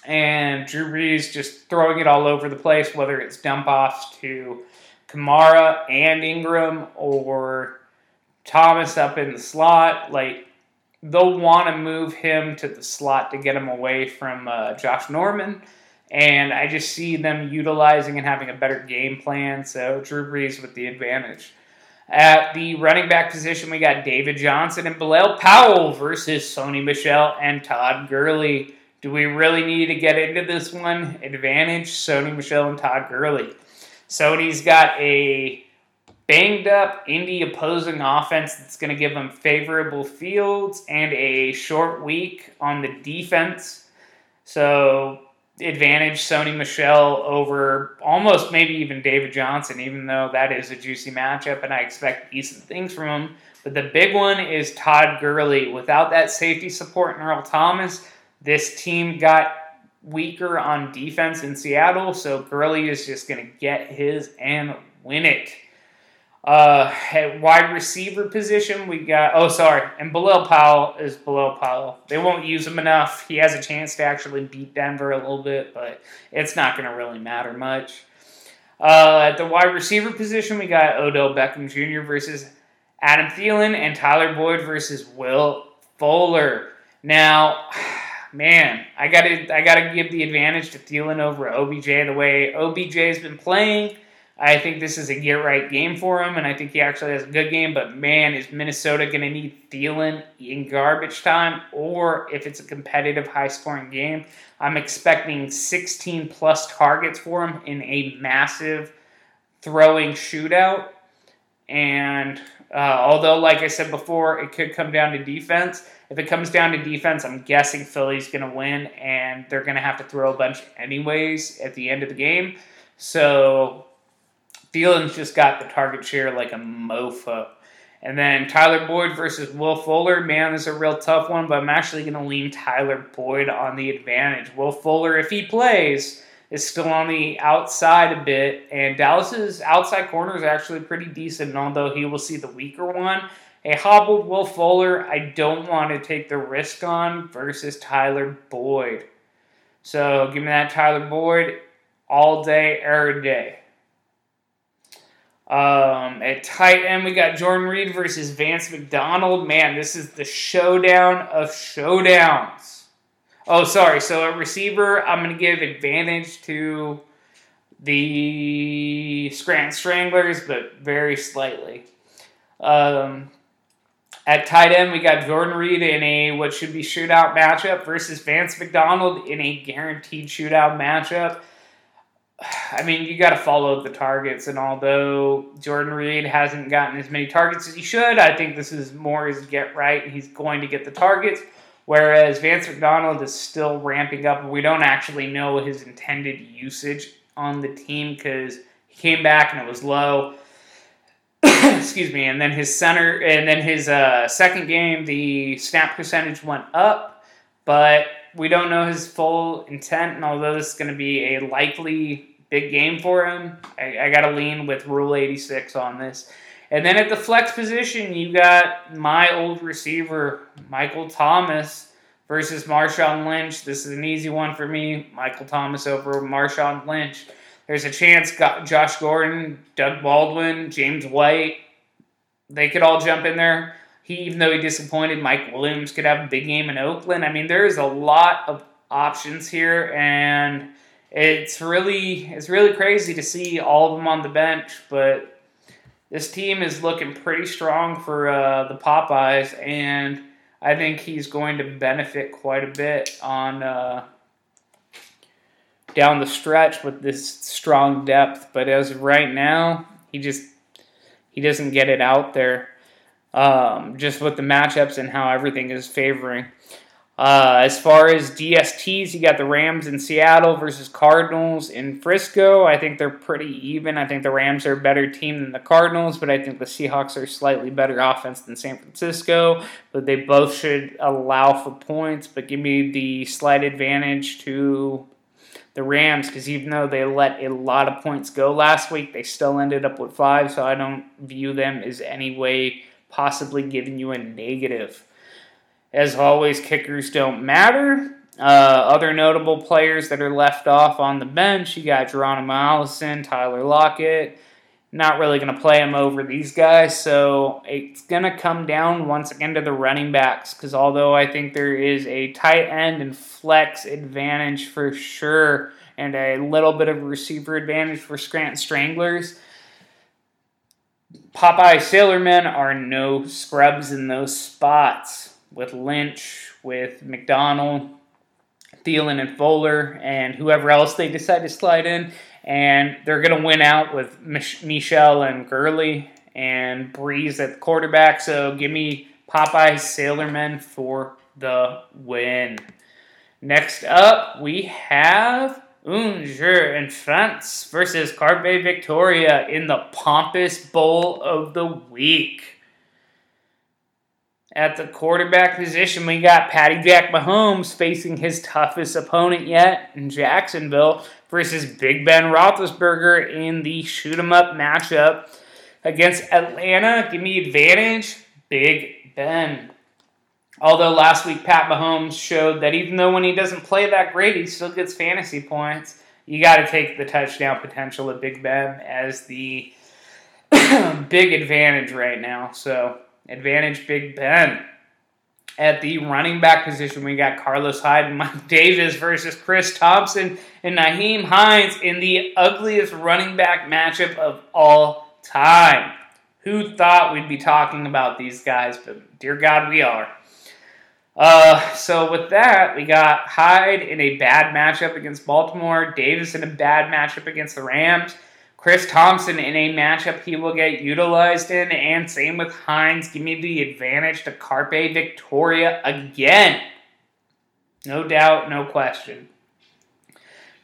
and Drew Brees just throwing it all over the place, whether it's dump offs to Kamara and Ingram or Thomas up in the slot. Like, they'll want to move him to the slot to get him away from uh, Josh Norman. And I just see them utilizing and having a better game plan. So, Drew Brees with the advantage. At the running back position, we got David Johnson and Bilal Powell versus Sony Michel and Todd Gurley. Do we really need to get into this one? Advantage Sony Michel and Todd Gurley. Sony's got a banged up indie opposing offense that's going to give them favorable fields and a short week on the defense. So, advantage Sony Michel over almost maybe even David Johnson, even though that is a juicy matchup and I expect decent things from him. But the big one is Todd Gurley. Without that safety support in Earl Thomas, this team got weaker on defense in Seattle, so Gurley is just going to get his and win it. Uh, at wide receiver position, we got, oh, sorry, and Bilal Powell is Bilal Powell. They won't use him enough. He has a chance to actually beat Denver a little bit, but it's not going to really matter much. Uh, at the wide receiver position, we got Odell Beckham Jr. versus Adam Thielen and Tyler Boyd versus Will Fuller. Now, man, I gotta I gotta give the advantage to Thielen over OBJ. The way OBJ has been playing, I think this is a get right game for him, and I think he actually has a good game. But man, is Minnesota gonna need Thielen in garbage time, or if it's a competitive, high scoring game, I'm expecting 16 plus targets for him in a massive throwing shootout. And uh, although, like I said before, it could come down to defense. If it comes down to defense, I'm guessing Philly's going to win, and they're going to have to throw a bunch anyways at the end of the game. So Thielen's just got the target share like a mofo. And then Tyler Boyd versus Will Fuller. Man, this is a real tough one, but I'm actually going to lean Tyler Boyd on the advantage. Will Fuller, if he plays, is still on the outside a bit, and Dallas's outside corner is actually pretty decent, although he will see the weaker one. A hobbled Will Fuller, I don't want to take the risk on versus Tyler Boyd. So give me that Tyler Boyd all day, every day. Um, at tight end, we got Jordan Reed versus Vance McDonald. Man, this is the showdown of showdowns. Oh, sorry. So a receiver, I'm going to give advantage to the Scranton Stranglers, but very slightly. Um, at tight end, we got Jordan Reed in a what should be shootout matchup versus Vance McDonald in a guaranteed shootout matchup. I mean, you got to follow the targets, and although Jordan Reed hasn't gotten as many targets as he should, I think this is more his get right, and he's going to get the targets. Whereas Vance McDonald is still ramping up. We don't actually know his intended usage on the team because he came back and it was low. Excuse me. And then his center, and then his uh, second game, the snap percentage went up, but we don't know his full intent. And although this is going to be a likely big game for him, I, I got to lean with Rule 86 on this. And then at the flex position, you got my old receiver, Michael Thomas, versus Marshawn Lynch. This is an easy one for me. Michael Thomas over Marshawn Lynch. There's a chance Josh Gordon, Doug Baldwin, James White, they could all jump in there. He, even though he disappointed, Mike Williams could have a big game in Oakland. I mean, there is a lot of options here, and it's really it's really crazy to see all of them on the bench. But this team is looking pretty strong for uh, the Popeyes, and I think he's going to benefit quite a bit on uh, down the stretch with this strong depth. But as of right now, he just he doesn't get it out there. Um, just with the matchups and how everything is favoring. Uh, as far as DSTs, you got the Rams in Seattle versus Cardinals in Frisco. I think they're pretty even. I think the Rams are a better team than the Cardinals, but I think the Seahawks are slightly better offense than San Francisco. But they both should allow for points, but give me the slight advantage to the Rams because even though they let a lot of points go last week, they still ended up with five. So I don't view them as any way possibly giving you a negative. As always, kickers don't matter. Uh, other notable players that are left off on the bench, you got Geronimo Allison, Tyler Lockett. Not really going to play him over these guys, so it's going to come down once again to the running backs. Because although I think there is a tight end and flex advantage for sure, and a little bit of receiver advantage for Scranton Stranglers, Popeye Sailormen are no scrubs in those spots with Lynch, with McDonald, Thielen, and Fuller, and whoever else they decide to slide in. And they're going to win out with Mich- Michel and Gurley and Brees at the quarterback. So give me Popeye Sailormen for the win. Next up, we have Unger and France versus Carpe Victoria in the pompous bowl of the week. At the quarterback position, we got Patty Jack Mahomes facing his toughest opponent yet in Jacksonville versus Big Ben Roethlisberger in the shoot 'em up matchup against Atlanta. Give me advantage, Big Ben. Although last week Pat Mahomes showed that even though when he doesn't play that great, he still gets fantasy points. You got to take the touchdown potential of Big Ben as the big advantage right now. So Advantage Big Ben. At the running back position, we got Carlos Hyde and Mike Davis versus Chris Thompson and Nyheim Hines in the ugliest running back matchup of all time. Who thought we'd be talking about these guys? But dear God, we are. Uh, so with that, we got Hyde in a bad matchup against Baltimore, Davis in a bad matchup against the Rams, Chris Thompson in a matchup he will get utilized in, and same with Hines. Give me the advantage to Carpe Victoria again. No doubt, no question.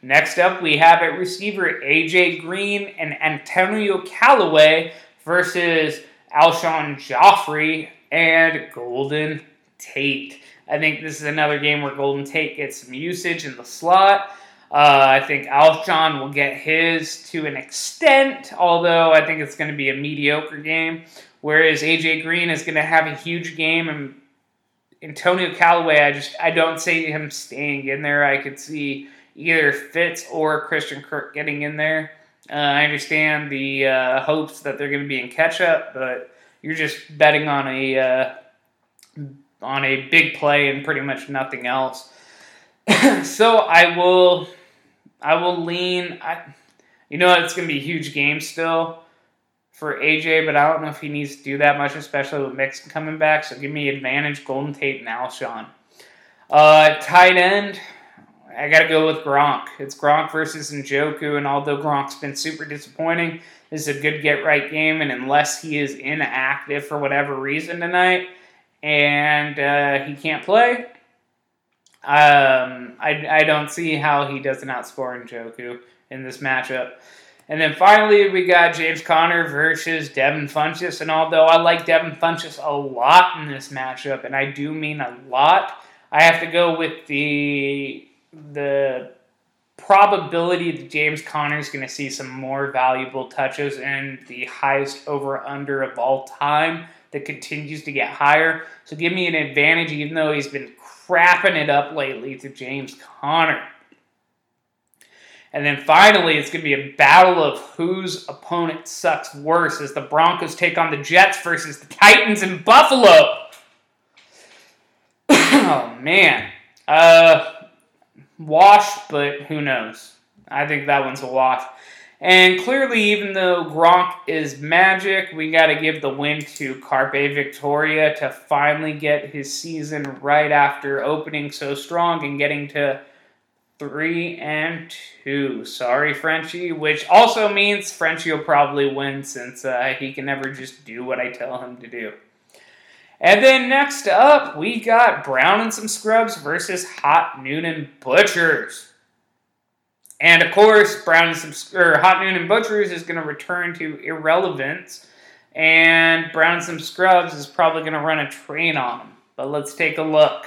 Next up, we have at receiver AJ Green and Antonio Callaway versus Alshon Jeffery and Golden Tate. I think this is another game where Golden Tate gets some usage in the slot. Uh, I think Alshon will get his to an extent, although I think it's going to be a mediocre game. Whereas AJ Green is going to have a huge game, and Antonio Callaway, I just I don't see him staying in there. I could see either Fitz or Christian Kirk getting in there. Uh, I understand the uh, hopes that they're going to be in catch up, but you're just betting on a uh, on a big play and pretty much nothing else. so I will I will lean. I, you know, it's going to be a huge game still for AJ, but I don't know if he needs to do that much, especially with Mixon coming back. So give me advantage, Golden Tate, and Alshon. Uh, tight end, I got to go with Gronk. It's Gronk versus Njoku, and although Gronk's been super disappointing, this is a good get right game. And unless he is inactive for whatever reason tonight and uh, he can't play, um, I, I don't see how he doesn't outscore Njoku in this matchup. And then finally, we got James Conner versus Devin Funchess. And although I like Devin Funchess a lot in this matchup, and I do mean a lot, I have to go with the the probability that James Conner is going to see some more valuable touches and the highest over under of all time that continues to get higher. So give me an advantage, even though he's been crapping it up lately to James Conner. And then finally, it's going to be a battle of whose opponent sucks worse as the Broncos take on the Jets versus the Titans in Buffalo. oh, man. Uh, wash, but who knows? I think that one's a wash. And clearly, even though Gronk is magic, we got to give the win to Carpe Victoria to finally get his season right after opening so strong and getting to three and two. Sorry, Frenchie. Which also means Frenchie will probably win since uh, he can never just do what I tell him to do. And then next up, we got Brown and some Scrubs versus Hot Noonan Butchers. And of course, Brown and some or Hot Noonan Butchers is going to return to irrelevance, and Brown and some Scrubs is probably going to run a train on them. But let's take a look.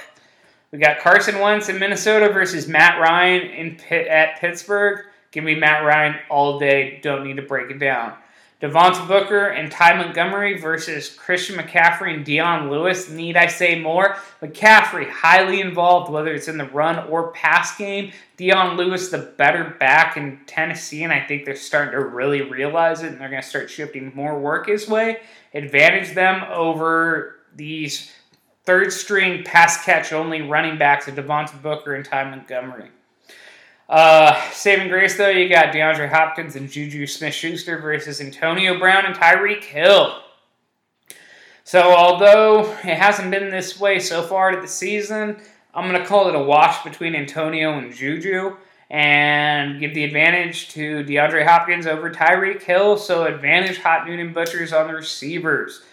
We got Carson Wentz in Minnesota versus Matt Ryan in Pitt, at Pittsburgh. Give me Matt Ryan all day. Don't need to break it down. Devontae Booker and Ty Montgomery versus Christian McCaffrey and Dion Lewis. Need I say more? McCaffrey highly involved, whether it's in the run or pass game. Dion Lewis, the better back in Tennessee, and I think they're starting to really realize it, and they're going to start shifting more work his way. Advantage them over these third string pass catch only running backs of Devontae Booker and Ty Montgomery. Uh, saving grace though, you got DeAndre Hopkins and Juju Smith Schuster versus Antonio Brown and Tyreek Hill. So, although it hasn't been this way so far to the season, I'm going to call it a wash between Antonio and Juju and give the advantage to DeAndre Hopkins over Tyreek Hill. So, advantage Hot Noon and Butchers on the receivers.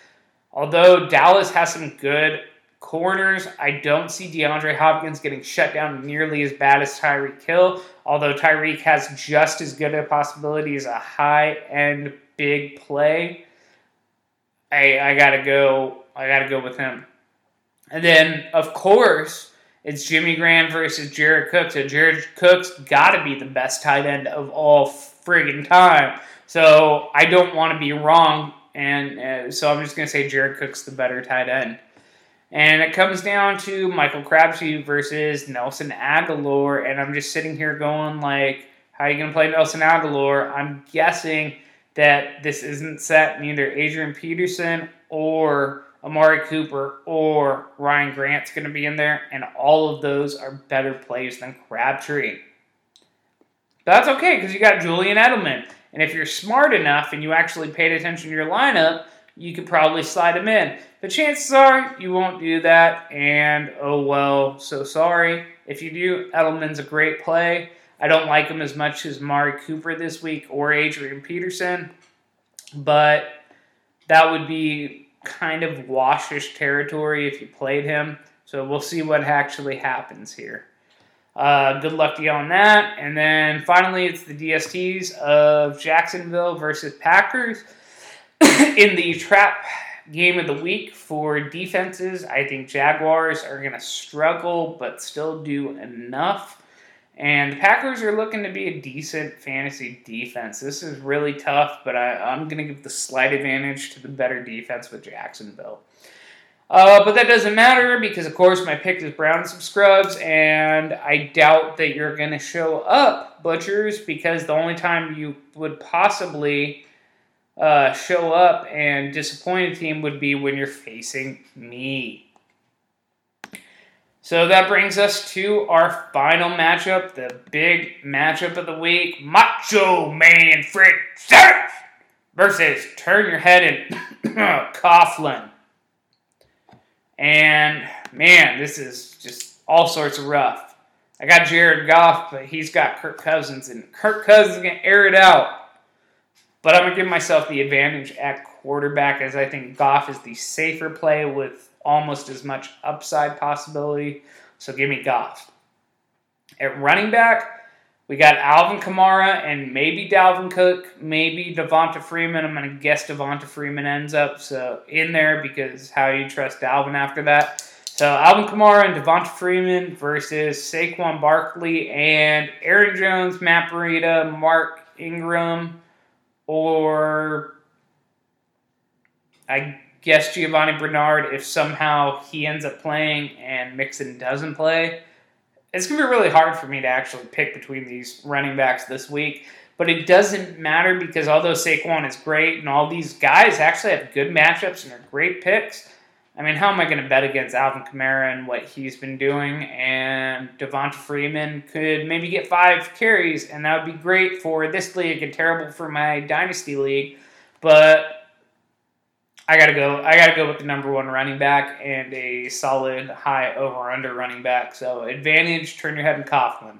Although Dallas has some good corners, I don't see DeAndre Hopkins getting shut down nearly as bad as Tyreek Hill, although Tyreek has just as good a possibility as a high end big play. I I gotta go I gotta go with him. And then of course it's Jimmy Graham versus Jared Cook. So Jared Cook's gotta be the best tight end of all friggin' time. So I don't want to be wrong, and uh, so I'm just gonna say Jared Cook's the better tight end. And it comes down to Michael Crabtree versus Nelson Agholor. And I'm just sitting here going, like, how are you going to play Nelson Agholor? I'm guessing that this isn't set. Neither Adrian Peterson or Amari Cooper or Ryan Grant's going to be in there. And all of those are better plays than Crabtree. But that's okay because you got Julian Edelman. And if you're smart enough and you actually paid attention to your lineup, you could probably slide him in. But chances are you won't do that, and oh well, so sorry. If you do, Edelman's a great play. I don't like him as much as Mari Cooper this week or Adrian Peterson, but that would be kind of washish territory if you played him. So we'll see what actually happens here. Uh, good luck to you on that. And then finally, it's the DSTs of Jacksonville versus Packers. in the trap game of the week for defenses, I think Jaguars are going to struggle but still do enough. And the Packers are looking to be a decent fantasy defense. This is really tough, but I, am going to give the slight advantage to the better defense with Jacksonville. Uh, but that doesn't matter because, of course, my pick is Brown and Scrubs, and I doubt that you're going to show up, Butchers, because the only time you would possibly uh, show up and disappoint a team would be when you're facing me. So that brings us to our final matchup, the big matchup of the week Macho Man Fred Savage versus Turn Your Head and Coughlin. And man, this is just all sorts of rough. I got Jared Goff, but he's got Kirk Cousins, and Kirk Cousins to air it out. But I'm going to give myself the advantage at quarterback as I think Goff is the safer play with almost as much upside possibility. So give me Goff. At running back, we got Alvin Kamara and maybe Dalvin Cook, maybe Devonta Freeman. I'm going to guess Devonta Freeman ends up so in there because how you trust Dalvin after that? So Alvin Kamara and Devonta Freeman versus Saquon Barkley and Aaron Jones, Matt Breida, Mark Ingram, or I guess Giovani Bernard if somehow he ends up playing and Mixon doesn't play. It's going to be really hard for me to actually pick between these running backs this week. But it doesn't matter because although Saquon is great and all these guys actually have good matchups and are great picks, I mean, how am I going to bet against Alvin Kamara and what he's been doing? And Devonta Freeman could maybe get five carries, and that would be great for this league and terrible for my dynasty league. But I gotta go. I gotta go with the number one running back and a solid high over under running back. So advantage, turn your head and Coughlin.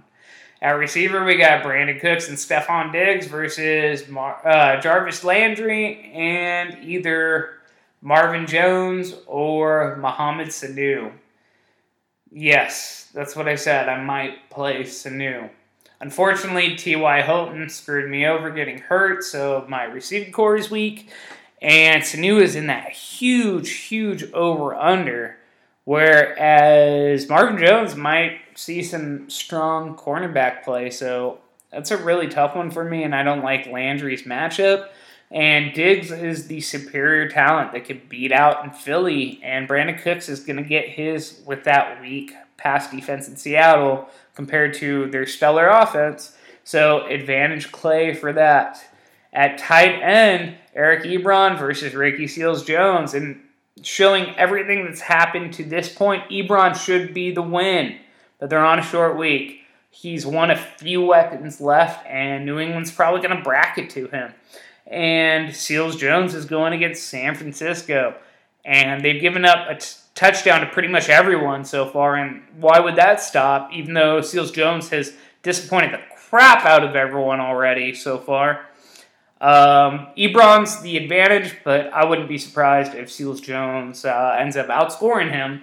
At receiver, we got Brandin Cooks and Stefon Diggs versus Mar- uh, Jarvis Landry and either Marvin Jones or Mohamed Sanu. Yes, that's what I said. I might play Sanu. Unfortunately, T.Y. Hilton screwed me over getting hurt, so my receiving corps is weak. And Sanu is in that huge, huge over under. Whereas Marvin Jones might see some strong cornerback play. So that's a really tough one for me, and I don't like Landry's matchup. And Diggs is the superior talent that could beat out in Philly, and Brandin Cooks is going to get his with that weak pass defense in Seattle compared to their stellar offense. So advantage Clay for that. At tight end, Eric Ebron versus Ricky Seals Jones, and showing everything that's happened to this point, Ebron should be the win, but they're on a short week. He's one of few weapons left, and New England's probably going to bracket to him. And Seals Jones is going against San Francisco, and they've given up a t- touchdown to pretty much everyone so far. And why would that stop? Even though Seals Jones has disappointed the crap out of everyone already so far. Um, Ebron's the advantage, but I wouldn't be surprised if Seals Jones uh, ends up outscoring him.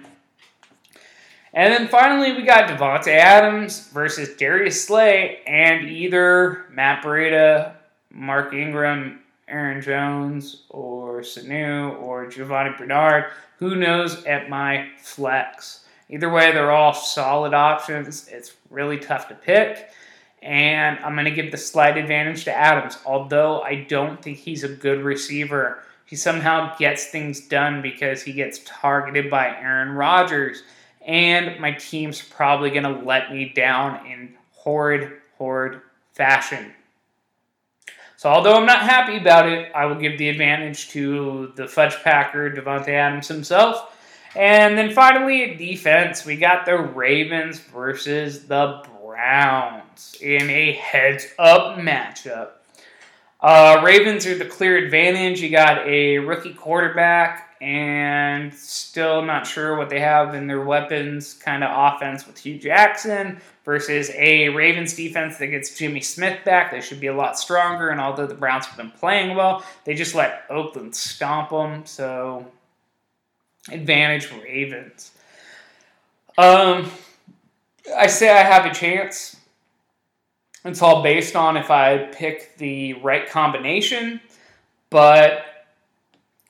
And then finally, we got Davante Adams versus Darius Slay, and either Matt Breida, Mark Ingram, Aaron Jones, or Sanu, or Giovani Bernard. Who knows at my flex? Either way, they're all solid options. It's really tough to pick and I'm going to give the slight advantage to Adams. Although I don't think he's a good receiver, he somehow gets things done because he gets targeted by Aaron Rodgers, and my team's probably going to let me down in horrid, horrid fashion. So, although I'm not happy about it, I will give the advantage to the fudge packer, Davante Adams himself. And then finally, defense, we got the Ravens versus the Browns in a heads up matchup. Uh, Ravens are the clear advantage. You got a rookie quarterback, and still not sure what they have in their weapons kind of offense with Hue Jackson versus a Ravens defense that gets Jimmy Smith back. They should be a lot stronger, and although the Browns have been playing well, they just let Oakland stomp them. So, advantage Ravens. Um, I say I have a chance. It's all based on if I pick the right combination, but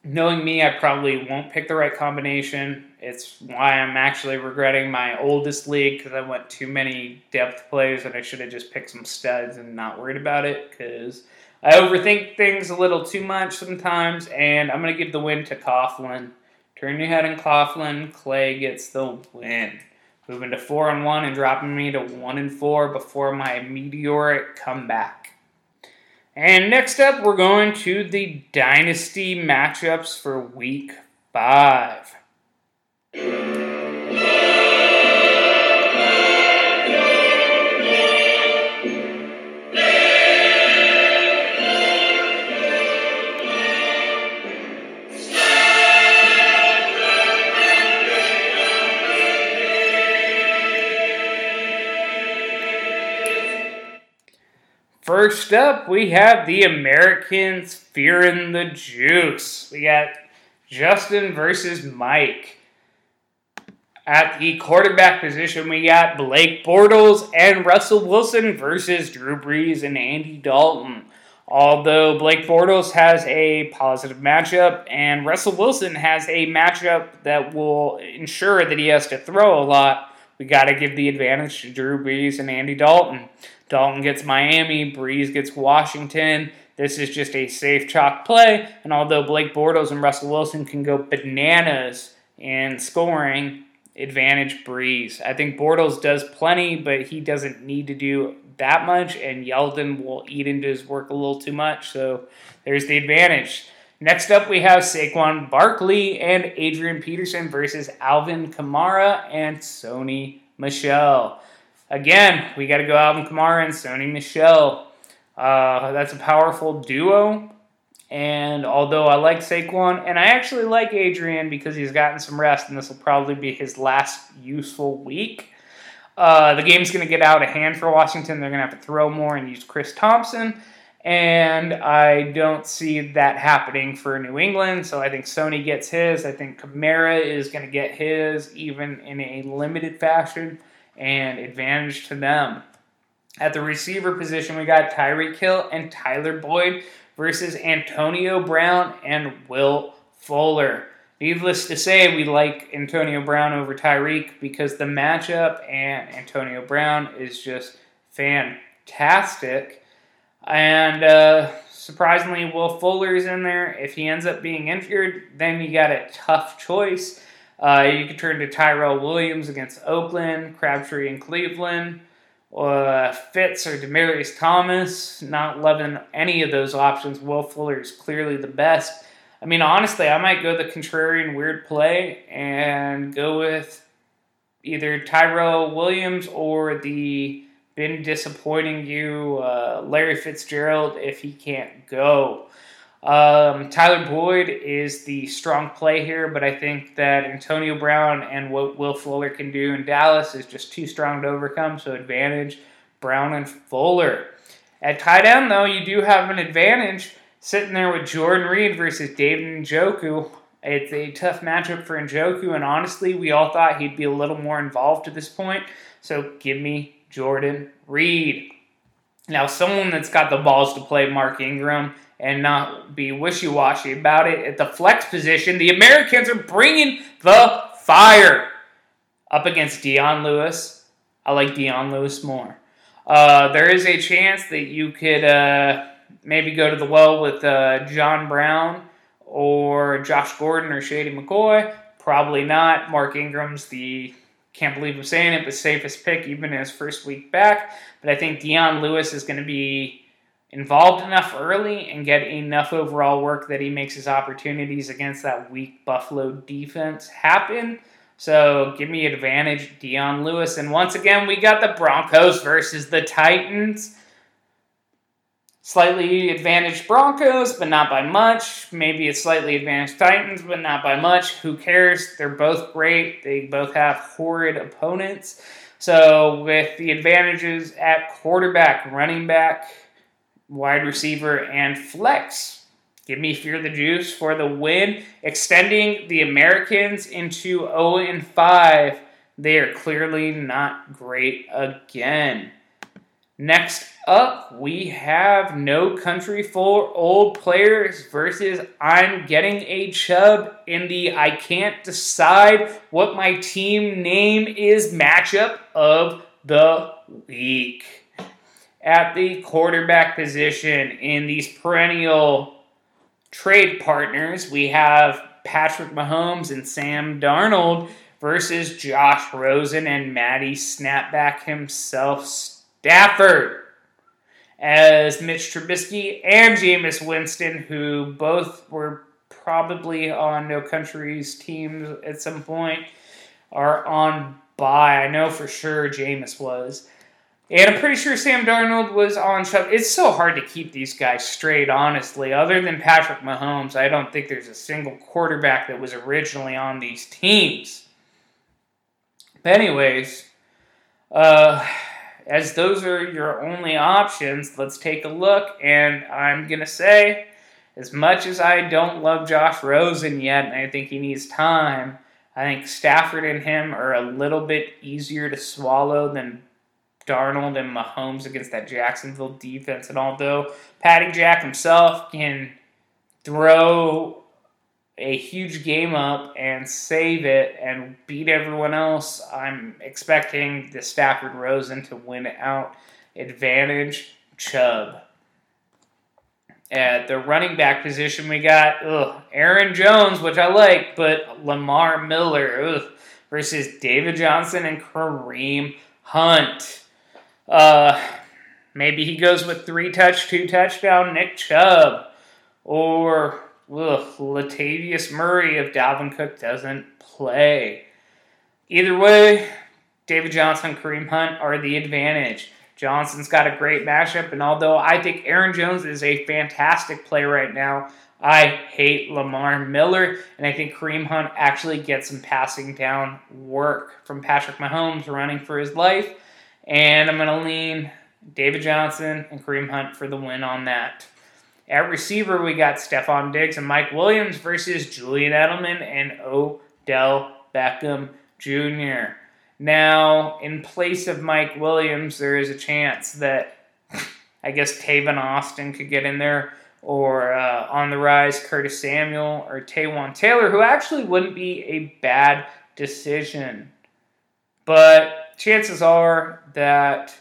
knowing me, I probably won't pick the right combination. It's why I'm actually regretting my oldest league because I went too many depth plays and I should have just picked some studs and not worried about it because I overthink things a little too much sometimes. And I'm going to give the win to Coughlin. Turn your head in Coughlin. Clay gets the win moving to four and one and dropping me to one and four before my meteoric comeback. And next up, we're going to the dynasty matchups for week five. First up, we have the Americans fearing the juice. We got Justin versus Mike. At the quarterback position, we got Blake Bortles and Russell Wilson versus Drew Brees and Andy Dalton. Although Blake Bortles has a positive matchup and Russell Wilson has a matchup that will ensure that he has to throw a lot, we got to give the advantage to Drew Brees and Andy Dalton. Dalton gets Miami, Brees gets Washington. This is just a safe chalk play, and although Blake Bortles and Russell Wilson can go bananas in scoring, advantage Brees. I think Bortles does plenty, but he doesn't need to do that much, and Yeldon will eat into his work a little too much, so there's the advantage. Next up, we have Saquon Barkley and Adrian Peterson versus Alvin Kamara and Sony Michel. Again, we got to go Alvin Kamara and Sony Michel. Uh, that's a powerful duo. And although I like Saquon, and I actually like Adrian because he's gotten some rest, and this will probably be his last useful week. Uh, the game's going to get out of hand for Washington. They're going to have to throw more and use Chris Thompson. And I don't see that happening for New England. So I think Sony gets his. I think Kamara is going to get his, even in a limited fashion, and advantage to them. At the receiver position, we got Tyreek Hill and Tyler Boyd versus Antonio Brown and Will Fuller. Needless to say, we like Antonio Brown over Tyreek because the matchup and Antonio Brown is just fantastic. And uh, surprisingly, Will Fuller is in there. If he ends up being injured, then you got a tough choice. Uh, you could turn to Tyrell Williams against Oakland, Crabtree in Cleveland, uh, Fitz or Demaryius Thomas. Not loving any of those options. Will Fuller is clearly the best. I mean, honestly, I might go the contrarian weird play and go with either Tyrell Williams or the been disappointing you, uh, Larry Fitzgerald, if he can't go. Um, Tyler Boyd is the strong play here, but I think that Antonio Brown and what Will Fuller can do in Dallas is just too strong to overcome, so advantage Brown and Fuller. At tight end, though, you do have an advantage sitting there with Jordan Reed versus David Njoku. It's a tough matchup for Njoku, and honestly, we all thought he'd be a little more involved at this point, so give me Jordan Reed. Now, someone that's got the balls to play Mark Ingram and not be wishy washy about it at the flex position, the Americans are bringing the fire up against Dion Lewis. I like Dion Lewis more. Uh, there is a chance that you could uh, maybe go to the well with uh, John Brown or Josh Gordon or Shady McCoy. Probably not. Mark Ingram's the can't believe I'm saying it, but safest pick even in his first week back. But I think Dion Lewis is going to be involved enough early and get enough overall work that he makes his opportunities against that weak Buffalo defense happen. So give me advantage, Dion Lewis. And once again, we got the Broncos versus the Titans. Slightly advantaged Broncos, but not by much. Maybe a slightly advantaged Titans, but not by much. Who cares? They're both great. They both have horrid opponents. So, with the advantages at quarterback, running back, wide receiver, and flex, give me Fear the Juice for the win, extending the Americans into 0 and 5. They are clearly not great again. Next up, we have No Country for Old Players versus I'm Getting a Chub in the I Can't Decide What My Team Name Is matchup of the week. At the quarterback position in these perennial trade partners, we have Patrick Mahomes and Sam Darnold versus Josh Rosen and Matty Snapback himself, Stafford as Mitch Trubisky and Jameis Winston, who both were probably on No Country's teams at some point, are on bye. I know for sure Jameis was. And I'm pretty sure Sam Darnold was on Chubb. It's so hard to keep these guys straight, honestly. Other than Patrick Mahomes, I don't think there's a single quarterback that was originally on these teams. But anyways, uh, as those are your only options, let's take a look. And I'm going to say, as much as I don't love Josh Rosen yet, and I think he needs time, I think Stafford and him are a little bit easier to swallow than Darnold and Mahomes against that Jacksonville defense. And although Patty Jack himself can throw a huge game up and save it and beat everyone else, I'm expecting the Stafford Rosen to win out. Advantage Chubb. At the running back position, we got ugh, Aaron Jones, which I like, but Lamar Miller ugh, versus David Johnson and Kareem Hunt. Uh, maybe he goes with three touch, two touchdown Nick Chubb. Or ugh, Latavius Murray if Dalvin Cook doesn't play. Either way, David Johnson, and Kareem Hunt are the advantage. Johnson's got a great matchup, and although I think Aaron Jones is a fantastic play right now, I hate Lamar Miller, and I think Kareem Hunt actually gets some passing down work from Patrick Mahomes running for his life. And I'm going to lean David Johnson and Kareem Hunt for the win on that. At receiver, we got Stefon Diggs and Mike Williams versus Julian Edelman and Odell Beckham Jr. Now, in place of Mike Williams, there is a chance that I guess Tavon Austin could get in there or uh, on the rise Curtis Samuel or Taywan Taylor, who actually wouldn't be a bad decision. But chances are that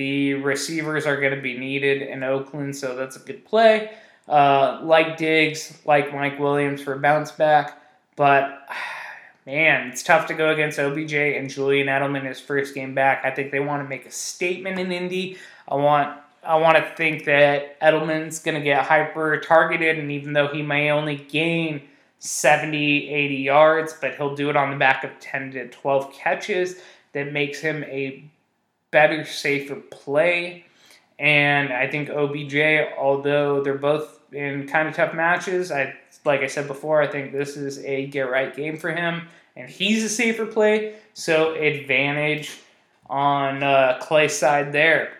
the receivers are going to be needed in Oakland, so that's a good play. Uh, like Diggs, like Mike Williams for a bounce back, but man, it's tough to go against OBJ and Julian Edelman his first game back. I think they want to make a statement in Indy. I want I want to think that Edelman's going to get hyper targeted, and even though he may only gain 70, 80 yards, but he'll do it on the back of 10 to 12 catches, that makes him a better, safer play. And I think OBJ, although they're both in kind of tough matches, I like I said before, I think this is a get right game for him, and he's a safer play. So advantage on uh, side there.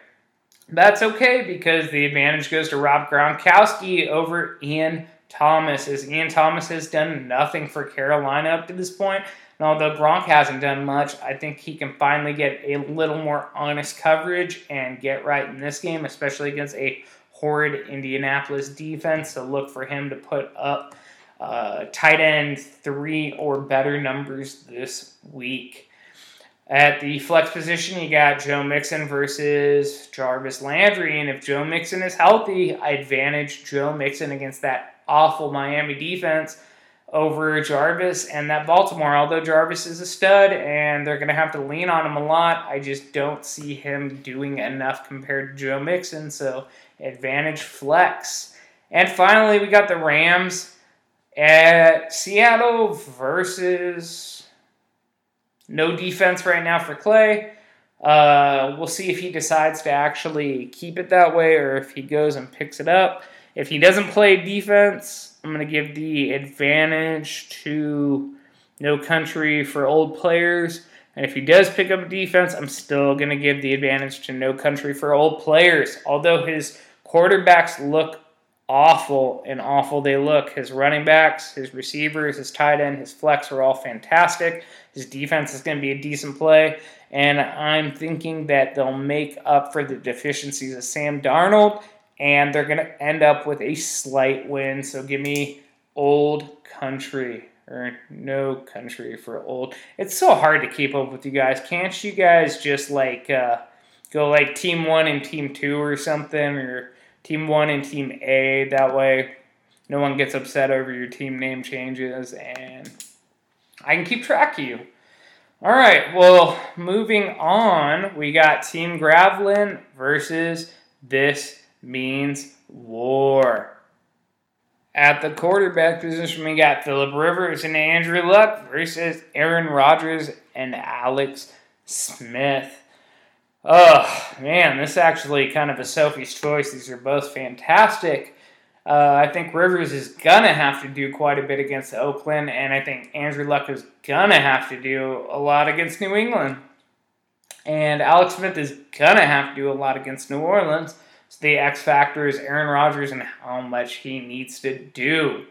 That's okay because the advantage goes to Rob Gronkowski over Ian Thomas, as Ian Thomas has done nothing for Carolina up to this point. Although Gronk hasn't done much, I think he can finally get a little more honest coverage and get right in this game, especially against a horrid Indianapolis defense. So look for him to put up uh, tight end three or better numbers this week. At the flex position, you got Joe Mixon versus Jarvis Landry. And if Joe Mixon is healthy, I advantage Joe Mixon against that awful Miami defense over Jarvis and that Baltimore. Although Jarvis is a stud and they're going to have to lean on him a lot, I just don't see him doing enough compared to Joe Mixon. So, advantage flex. And finally, we got the Rams at Seattle versus no defense right now for Clay. Uh, we'll see if he decides to actually keep it that way or if he goes and picks it up. If he doesn't play defense, I'm going to give the advantage to No Country for old players. And if he does pick up defense, I'm still going to give the advantage to No Country for old players. Although his quarterbacks look awful and awful they look. His running backs, his receivers, his tight end, his flex are all fantastic. His defense is going to be a decent play. And I'm thinking that they'll make up for the deficiencies of Sam Darnold and they're going to end up with a slight win. So give me old country or no country for old. It's so hard to keep up with you guys. Can't you guys just like uh, go like team one and team two or something or Team 1 and Team A. That way, no one gets upset over your team name changes, and I can keep track of you. All right, well, moving on, we got Team Gravelin versus This Means War. At the quarterback position, we got Philip Rivers and Andrew Luck versus Aaron Rodgers and Alex Smith. Oh, man, this is actually kind of a Sophie's choice. These are both fantastic. Uh, I think Rivers is going to have to do quite a bit against Oakland, and I think Andrew Luck is going to have to do a lot against New England. And Alex Smith is going to have to do a lot against New Orleans. The X factor is Aaron Rodgers and how much he needs to do.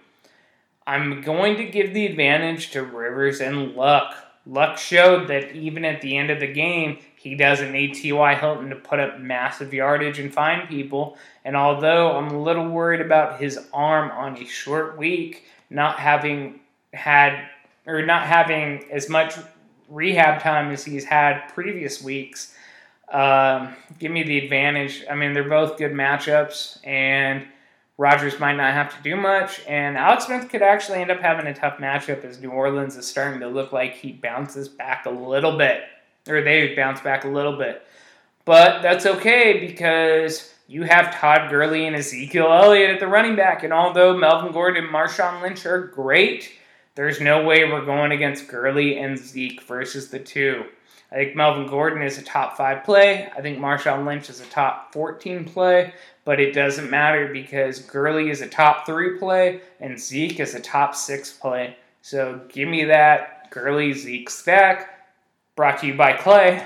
I'm going to give the advantage to Rivers and Luck. Luck showed that even at the end of the game, he doesn't need T.Y. Hilton to put up massive yardage and find people. And although I'm a little worried about his arm on a short week, not having had or not having as much rehab time as he's had previous weeks, um, give me the advantage. I mean, they're both good matchups, and Rodgers might not have to do much. And Alex Smith could actually end up having a tough matchup as New Orleans is starting to look like he bounces back a little bit or they bounce back a little bit. But that's okay because you have Todd Gurley and Ezekiel Elliott at the running back. And although Melvin Gordon and Marshawn Lynch are great, there's no way we're going against Gurley and Zeke versus the two. I think Melvin Gordon is a top five play. I think Marshawn Lynch is a top 14 play, but it doesn't matter because Gurley is a top three play and Zeke is a top six play. So give me that Gurley Zeke stack. Brought to you by Clay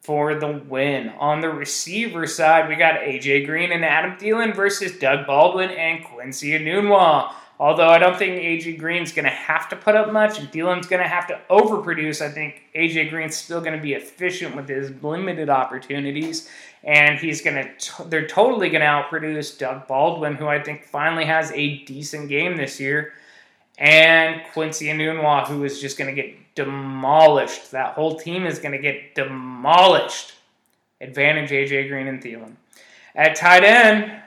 for the win. On the receiver side, we got AJ Green and Adam Thielen versus Doug Baldwin and Quincy Enunwa. Although I don't think AJ Green's going to have to put up much and Thielen's going to have to overproduce, I think AJ Green's still going to be efficient with his limited opportunities. And he's going to, they're totally going to outproduce Doug Baldwin, who I think finally has a decent game this year. And Quincy Enunwa, who is just going to get demolished. That whole team is going to get demolished. Advantage AJ Green and Thielen. At tight end,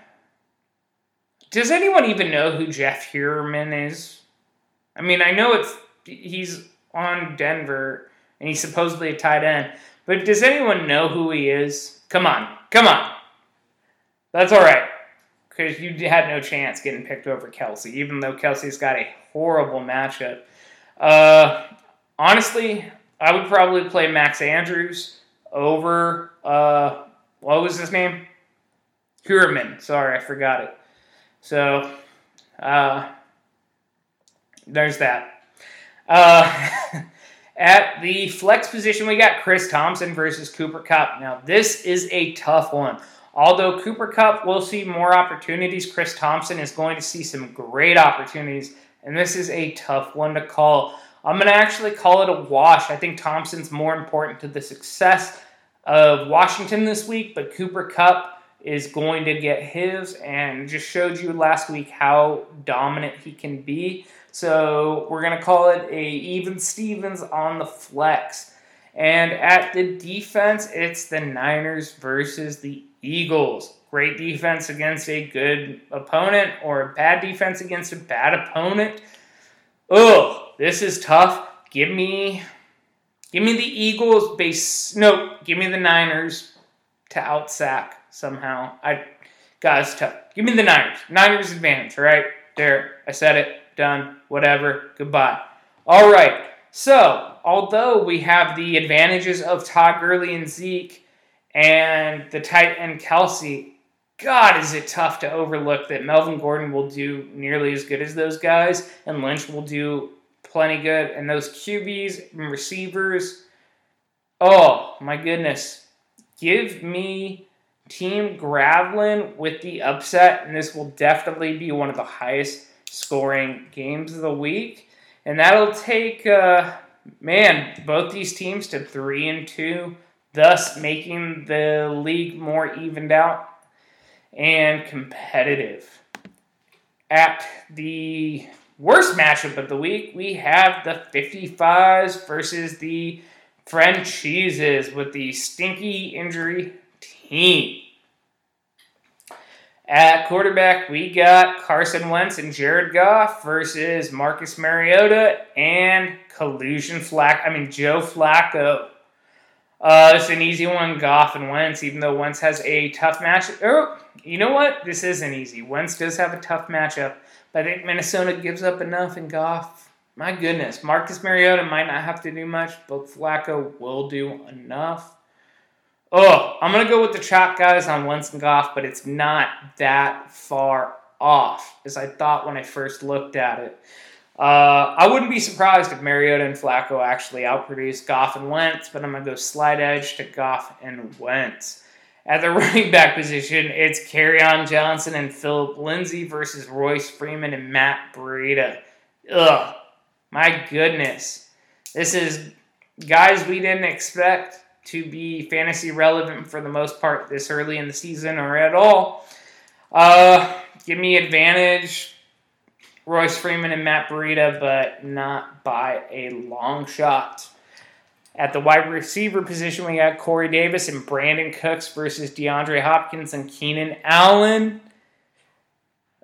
does anyone even know who Jeff Heuerman is? I mean, I know it's he's on Denver and he's supposedly a tight end, but does anyone know who he is? Come on, come on. That's all right, because you had no chance getting picked over Kelce, even though Kelce's got a horrible matchup. Uh, honestly, I would probably play Max Andrews over uh, what was his name? Heuerman. Sorry, I forgot it. So, uh, there's that. Uh, at the flex position, we got Chris Thompson versus Cooper Kupp. Now, this is a tough one. Although Cooper Kupp will see more opportunities, Chris Thompson is going to see some great opportunities, and this is a tough one to call. I'm going to actually call it a wash. I think Thompson's more important to the success of Washington this week, but Cooper Kupp is going to get his and just showed you last week how dominant he can be. So we're going to call it a even Stevens on the flex. And at the defense, it's the Niners versus the Eagles. Great defense against a good opponent or a bad defense against a bad opponent. Oh, this is tough. Give me give me the Eagles base no, give me the Niners to outsack somehow. I guys tough. Give me the Niners. Niners advantage, right? There. I said it. Done. Whatever. Goodbye. All right. So, although we have the advantages of Todd Gurley and Zeke and the tight end Kelce, God, is it tough to overlook that Melvin Gordon will do nearly as good as those guys, and Lynch will do plenty good, and those QBs and receivers. Oh my goodness. Give me Team Gravlin with the upset, and this will definitely be one of the highest scoring games of the week. And that'll take, uh, man, both these teams to three and two, thus making the league more evened out and competitive. At the worst matchup of the week, we have the 55s versus the franchises with the stinky injury team. At quarterback, we got Carson Wentz and Jared Goff versus Marcus Mariota and Collusion Flack. I mean Joe Flacco. Uh, it's an easy one, Goff and Wentz, even though Wentz has a tough match. Oh, you know what? This isn't easy. Wentz does have a tough matchup, but I think Minnesota gives up enough, and Goff, my goodness, Marcus Mariota might not have to do much, but Flacco will do enough. Oh, I'm to go with the chalk guys on Wentz and Goff, but it's not that far off as I thought when I first looked at it. Uh, I wouldn't be surprised if Mariota and Flacco actually outproduce Goff and Wentz, but I'm to go slide edge to Goff and Wentz. At the running back position, it's Kerryon Johnson and Philip Lindsay versus Royce Freeman and Matt Breida. Ugh, my goodness. This is guys we didn't expect to be fantasy relevant for the most part this early in the season or at all. Uh, give me advantage, Royce Freeman and Matt Breida, but not by a long shot. At the wide receiver position, we got Corey Davis and Brandin Cooks versus DeAndre Hopkins and Keenan Allen.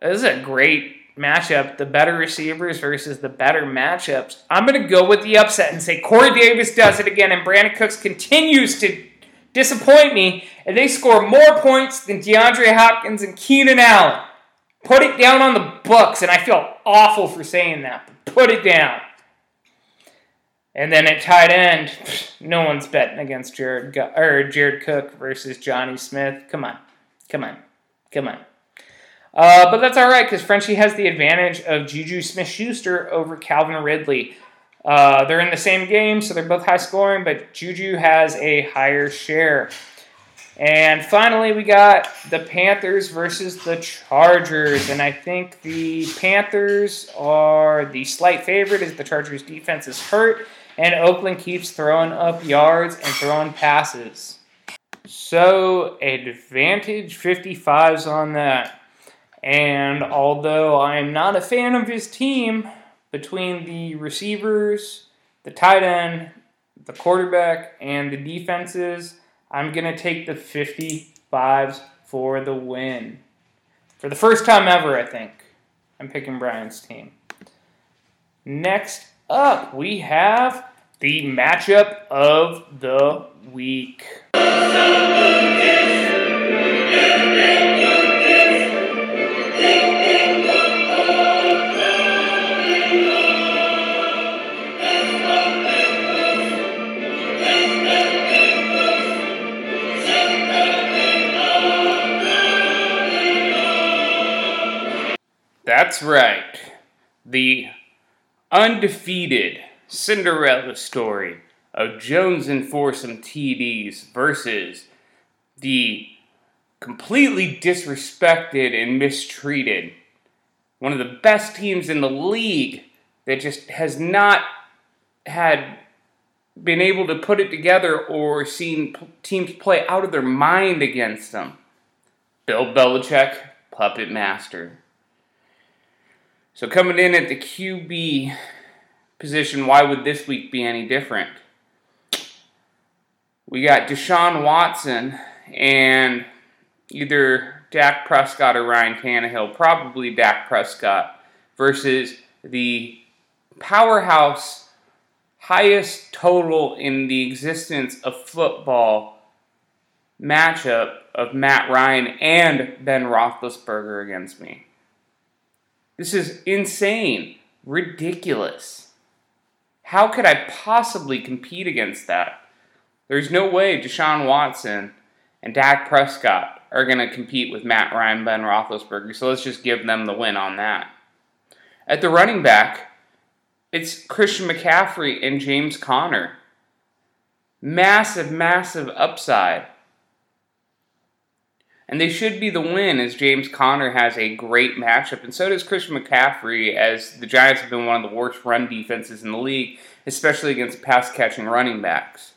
This is a great matchup, the better receivers versus the better matchups. I'm going to go with the upset and say Corey Davis does it again, and Brandin Cooks continues to disappoint me, and they score more points than DeAndre Hopkins and Keenan Allen. Put it down on the books, and I feel awful for saying that, but put it down. And then at tight end, no one's betting against Jared or Jared Cook versus Jonnu Smith. Come on, come on, come on. Uh, but that's all right because Frenchie has the advantage of Juju Smith-Schuster over Calvin Ridley. Uh, they're in the same game, so they're both high scoring, but Juju has a higher share. And finally, we got the Panthers versus the Chargers. And I think the Panthers are the slight favorite as the Chargers defense is hurt, and Oakland keeps throwing up yards and throwing passes. So, advantage 55s on that. And although I am not a fan of his team, between the receivers, the tight end, the quarterback, and the defenses, I'm going to take the 55s for the win. For the first time ever, I think. I'm picking Brian's team. Next up, we have the matchup of the week. That's right. The undefeated Cinderella story of Jones and Foursome TDs versus the completely disrespected and mistreated one of the best teams in the league that just has not had been able to put it together or seen teams play out of their mind against them. Bill Belichick, puppet master. So coming in at the QB position, why would this week be any different? We got Deshaun Watson and either Dak Prescott or Ryan Tannehill, probably Dak Prescott, versus the powerhouse, highest total in the existence of football matchup of Matt Ryan and Ben Roethlisberger against me. This is insane, ridiculous. How could I possibly compete against that? There's no way Deshaun Watson and Dak Prescott are going to compete with Matt Ryan, Ben Roethlisberger, so let's just give them the win on that. At the running back, it's Christian McCaffrey and James Conner. Massive, massive upside. And they should be the win as James Conner has a great matchup, and so does Christian McCaffrey, as the Giants have been one of the worst run defenses in the league, especially against pass catching running backs.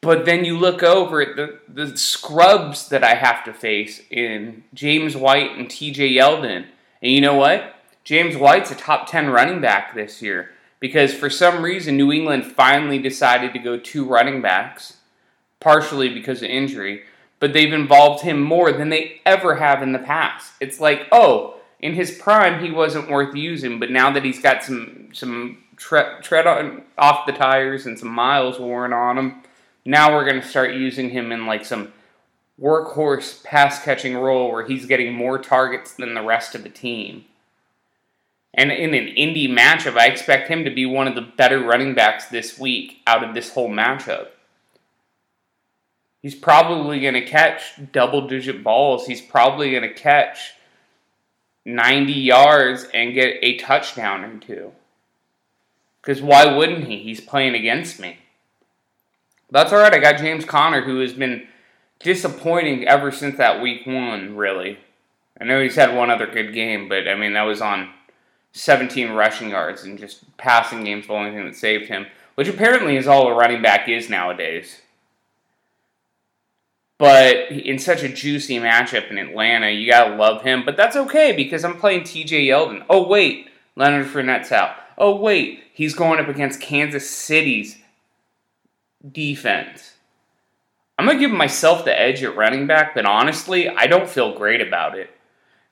But then you look over at the, the scrubs that I have to face in James White and TJ Yeldon. And you know what? James White's a top 10 running back this year because for some reason New England finally decided to go two running backs, partially because of injury, but they've involved him more than they ever have in the past. It's like, oh, in his prime he wasn't worth using, but now that he's got some some tre- tread on, off the tires and some miles worn on him, now we're going to start using him in like some workhorse pass catching role where he's getting more targets than the rest of the team. And in an indie matchup, I expect him to be one of the better running backs this week out of this whole matchup. He's probably going to catch double digit balls. He's probably going to catch 90 yards and get a touchdown or two. Because why wouldn't he? He's playing against me. That's all right. I got James Conner, who has been disappointing ever since that week one, really. I know he's had one other good game, but I mean, that was on 17 rushing yards and just passing game's the only thing that saved him, which apparently is all a running back is nowadays. But in such a juicy matchup in Atlanta, you gotta love him. But that's okay because I'm playing TJ Yeldon. Oh, wait, Leonard Fournette's out. Oh, wait, he's going up against Kansas City's defense. I'm to give myself the edge at running back, but honestly, I don't feel great about it.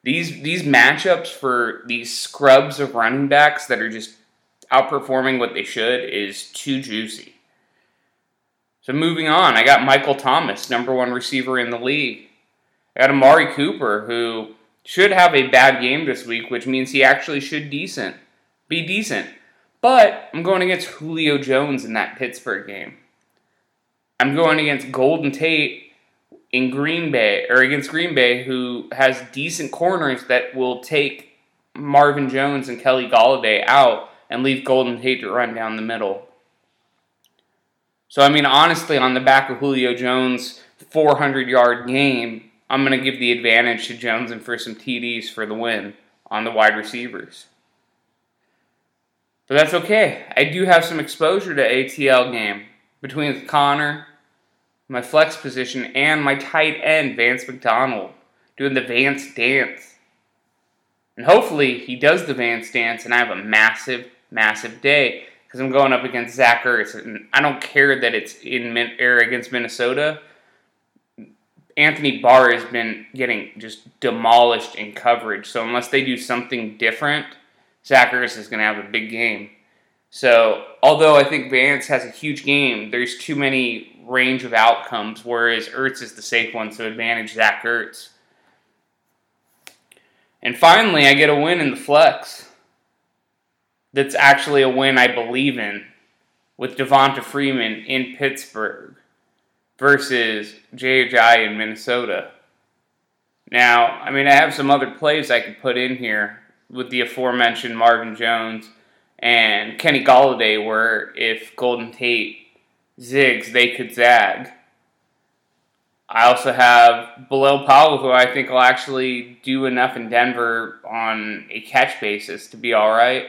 These these matchups for these scrubs of running backs that are just outperforming what they should is too juicy. So moving on, I got Michael Thomas, number one receiver in the league. I got Amari Cooper, who should have a bad game this week, which means he actually should decent be decent. But I'm going against Julio Jones in that Pittsburgh game. I'm going against Golden Tate in Green Bay, or against Green Bay, who has decent corners that will take Marvin Jones and Kenny Golladay out and leave Golden Tate to run down the middle. So, I mean, honestly, on the back of Julio Jones' 400 yard game, I'm going to give the advantage to Jones and for some TDs for the win on the wide receivers. But that's okay. I do have some exposure to ATL game between Conner, my flex position, and my tight end, Vance McDonald, doing the Vance dance. And hopefully he does the Vance dance and I have a massive, massive day because I'm going up against Zach Ertz. And I don't care that it's in min- air against Minnesota. Anthony Barr has been getting just demolished in coverage. So unless they do something different, Zach Ertz is going to have a big game. So although I think Vance has a huge game, there's too many range of outcomes, whereas Ertz is the safe one, so advantage Zach Ertz. And finally, I get a win in the flex. That's actually a win I believe in with Devonta Freeman in Pittsburgh versus Ajayi in Minnesota. Now, I mean, I have some other plays I could put in here with the aforementioned Marvin Jones and Kenny Golladay, where if Golden Tate zigs, they could zag. I also have Bilal Powell, who I think will actually do enough in Denver on a catch basis to be all right.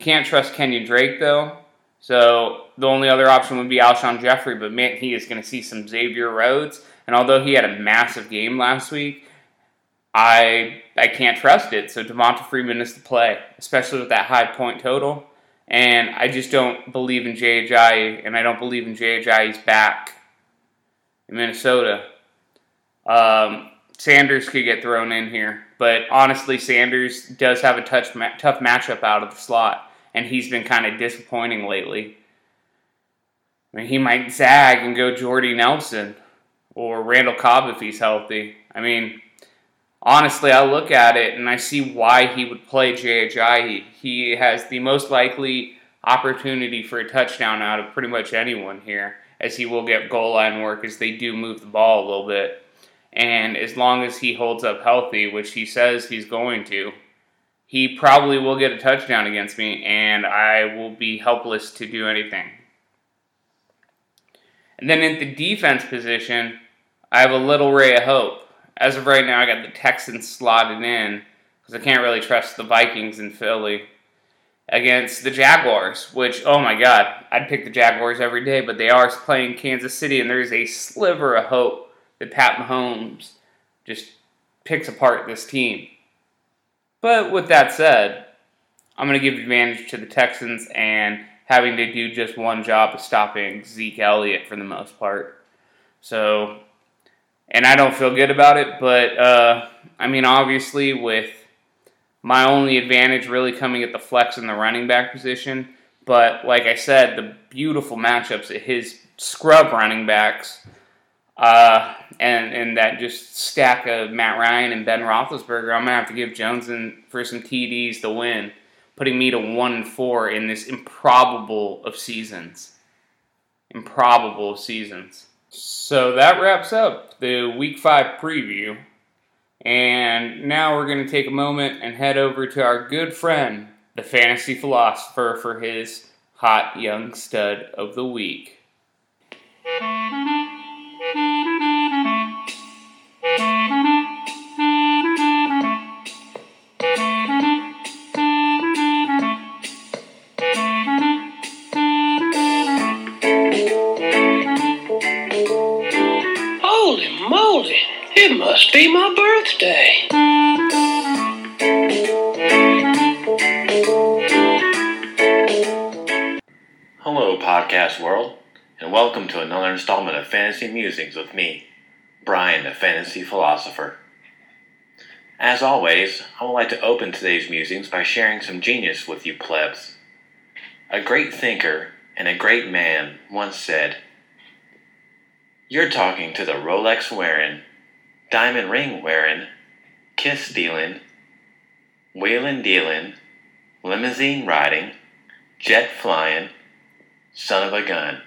Can't trust Kenyan Drake though, so the only other option would be Alshon Jeffery, But man, he is going to see some Xavier Rhodes, and although he had a massive game last week, I I can't trust it. So Devonta Freeman is the play, especially with that high point total. And I just don't believe in Ajayi, and I don't believe in Ajayi's back in Minnesota. Um, Sanders could get thrown in here, but honestly, Sanders does have a touch, tough matchup out of the slot, and he's been kind of disappointing lately. I mean, he might zag and go Jordy Nelson or Randall Cobb if he's healthy. I mean, honestly, I look at it and I see why he would play Jay Ajayi. He has the most likely opportunity for a touchdown out of pretty much anyone here, as he will get goal line work as they do move the ball a little bit. And as long as he holds up healthy, which he says he's going to, he probably will get a touchdown against me, and I will be helpless to do anything. And then in the defense position, I have a little ray of hope. As of right now, I got the Texans slotted in because I can't really trust the Vikings in Philly against the Jaguars, which, oh my God, I'd pick the Jaguars every day, but they are playing Kansas City, and there's a sliver of hope that Pat Mahomes just picks apart this team. But with that said, I'm going to give advantage to the Texans and having to do just one job of stopping Zeke Elliott for the most part. So, and I don't feel good about it, but uh, I mean, obviously, with my only advantage really coming at the flex and the running back position. But like I said, the beautiful matchups at his scrub running backs, uh, and and that just stack of Matt Ryan and Ben Roethlisberger, I'm gonna have to give Jones in for some TDs to win, putting me to one and four in this improbable of seasons. Improbable seasons. So that wraps up the Week Five preview. And now we're to take a moment and head over to our good friend, the fantasy philosopher, for his hot young stud of the week. Must be my birthday. Hello, podcast world, and welcome to another installment of Fantasy Musings with me, Brian, the fantasy philosopher. As always, I would like to open today's musings by sharing some genius with you plebs. A great thinker and a great man once said, You're talking to the Rolex wearing, diamond ring wearing, kiss stealing, wheeling dealing, limousine riding, jet flying, son of a gun,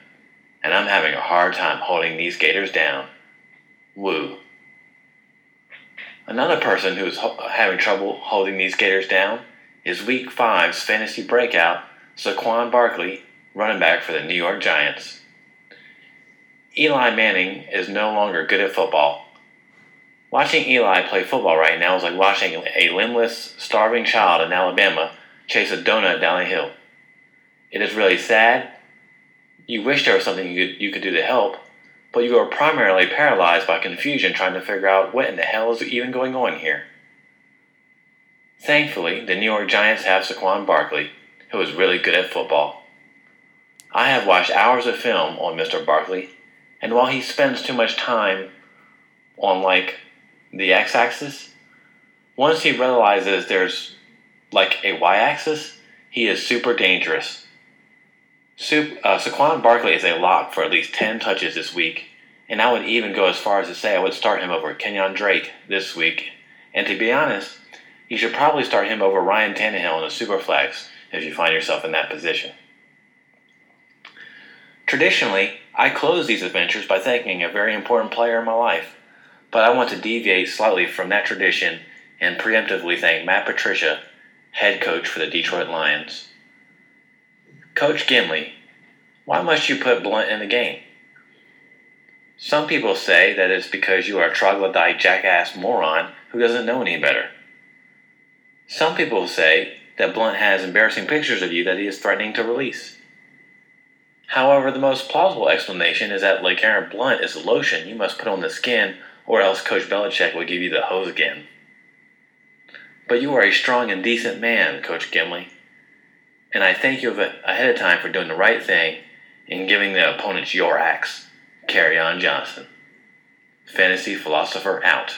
and I'm having a hard time holding these gators down. Woo. Another person who's ho- having trouble holding these gators down is Week 5's fantasy breakout, Saquon Barkley, running back for the New York Giants. Eli Manning is no longer good at football. Watching Eli play football right now is like watching a limbless, starving child in Alabama chase a donut down a hill. It is really sad. You wish there was something you could, you could do to help, but you are primarily paralyzed by confusion trying to figure out what in the hell is even going on here. Thankfully, the New York Giants have Saquon Barkley, who is really good at football. I have watched hours of film on Mr. Barkley, and while he spends too much time on, like, the x axis, once he realizes there's, like, a y axis, he is super dangerous. Sup- uh, Saquon Barkley is a lock for at least 10 touches this week, and I would even go as far as to say I would start him over Kenyan Drake this week. And to be honest, you should probably start him over Ryan Tannehill in a super flex if you find yourself in that position. Traditionally, I close these adventures by thanking a very important player in my life, but I want to deviate slightly from that tradition and preemptively thank Matt Patricia, head coach for the Detroit Lions. Coach Gimli, why must you put Blunt in the game? Some people say that it's because you are a troglodyte jackass moron who doesn't know any better. Some people say that Blunt has embarrassing pictures of you that he is threatening to release. However, the most plausible explanation is that LeGarrette Blunt is a lotion you must put on the skin, or else Coach Belichick will give you the hose again. But you are a strong and decent man, Coach Gimli, and I thank you ahead of time for doing the right thing and giving the opponents your axe. Carry on Johnson. Fantasy Philosopher out.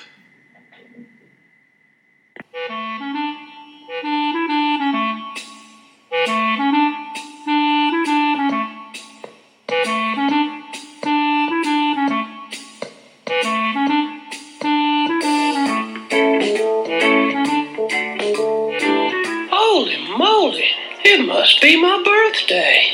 It must be my birthday.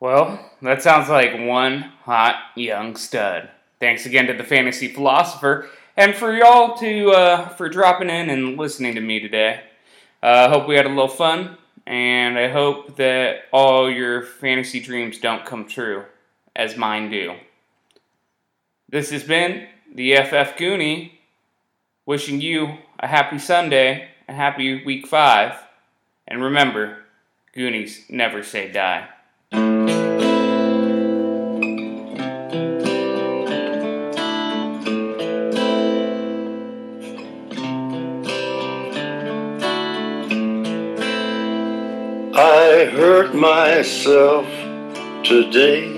Well, that sounds like one hot young stud. Thanks again to the fantasy philosopher, and for y'all to uh, for dropping in and listening to me today. I uh, hope we had a little fun, and I hope that all your fantasy dreams don't come true, as mine do. This has been the FF Goonie, wishing you a happy Sunday, a happy week five, and remember, Goonies never say die. I hurt myself today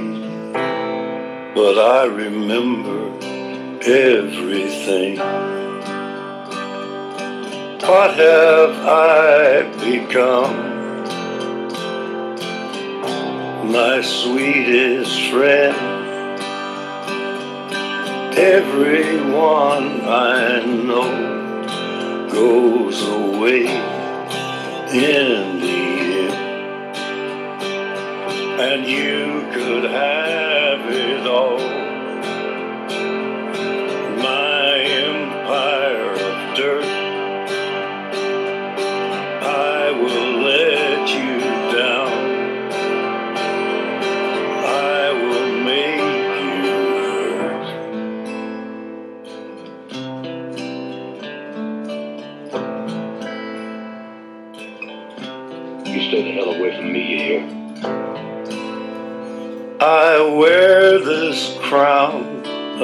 but I remember everything. What have I become? My sweetest friend. Everyone I know goes away in the. And you could have it all.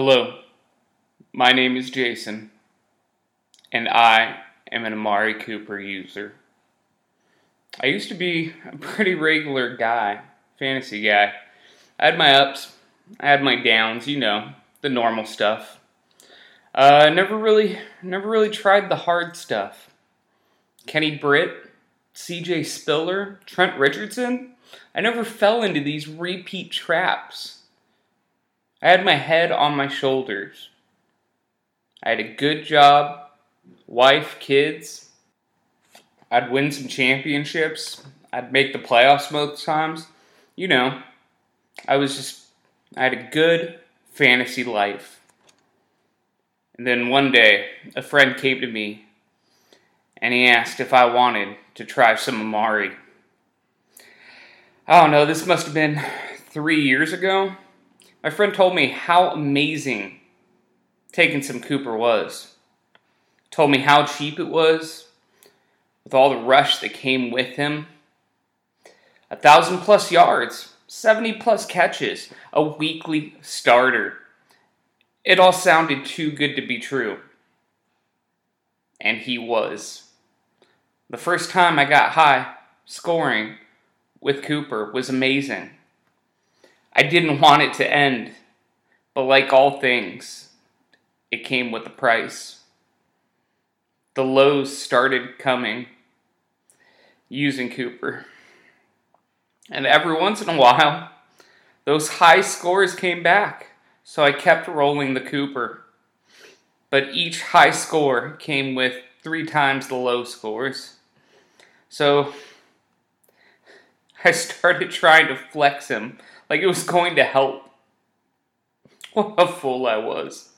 Hello, my name is Jason, and I am an Amari Cooper user. I used to be a pretty regular guy, fantasy guy. I had my ups, I had my downs, you know, the normal stuff. Uh, never really, never really tried the hard stuff. Kenny Britt, C.J. Spiller, Trent Richardson. I never fell into these repeat traps. I had my head on my shoulders. I had a good job, wife, kids. I'd win some championships. I'd make the playoffs most times. You know, I was just, I had a good fantasy life. And then one day, a friend came to me and he asked if I wanted to try some Amari. I don't know, this must have been three years ago. My friend told me how amazing taking some Cooper was. Told me how cheap it was, with all the rush that came with him. A thousand plus yards, 70 plus catches, a weekly starter. It all sounded too good to be true. And he was. The first time I got high scoring with Cooper was amazing. I didn't want it to end, but like all things, it came with a price. The lows started coming using Cooper. And every once in a while, those high scores came back, so I kept rolling the Cooper. But each high score came with three times the low scores. So I started trying to flex him like it was going to help. What a fool I was.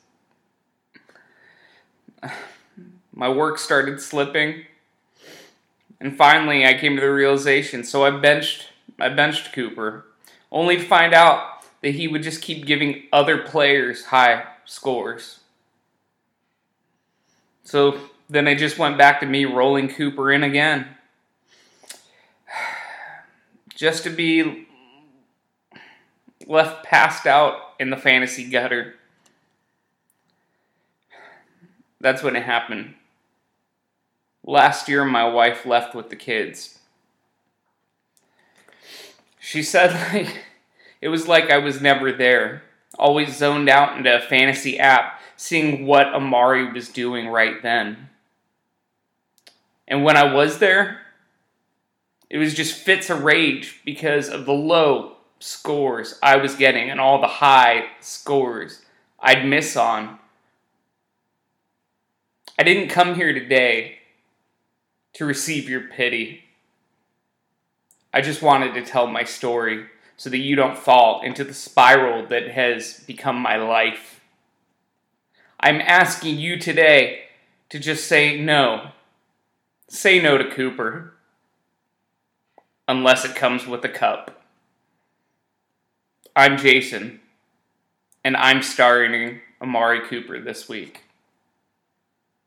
My work started slipping. And finally I came to the realization, so I benched I benched Cooper, only to find out that he would just keep giving other players high scores. So then I just went back to me rolling Cooper in again. Just to be left passed out in the fantasy gutter. That's when it happened. Last year, my wife left with the kids. She said like it was like I was never there, always zoned out into a fantasy app, seeing what Amari was doing right then. And when I was there, it was just fits of rage because of the low scores I was getting and all the high scores I'd miss on. I didn't come here today to receive your pity. I just wanted to tell my story so that you don't fall into the spiral that has become my life. I'm asking you today to just say no. Say no to Cooper. Unless it comes with a cup. I'm Jason, and I'm starring Amari Cooper this week.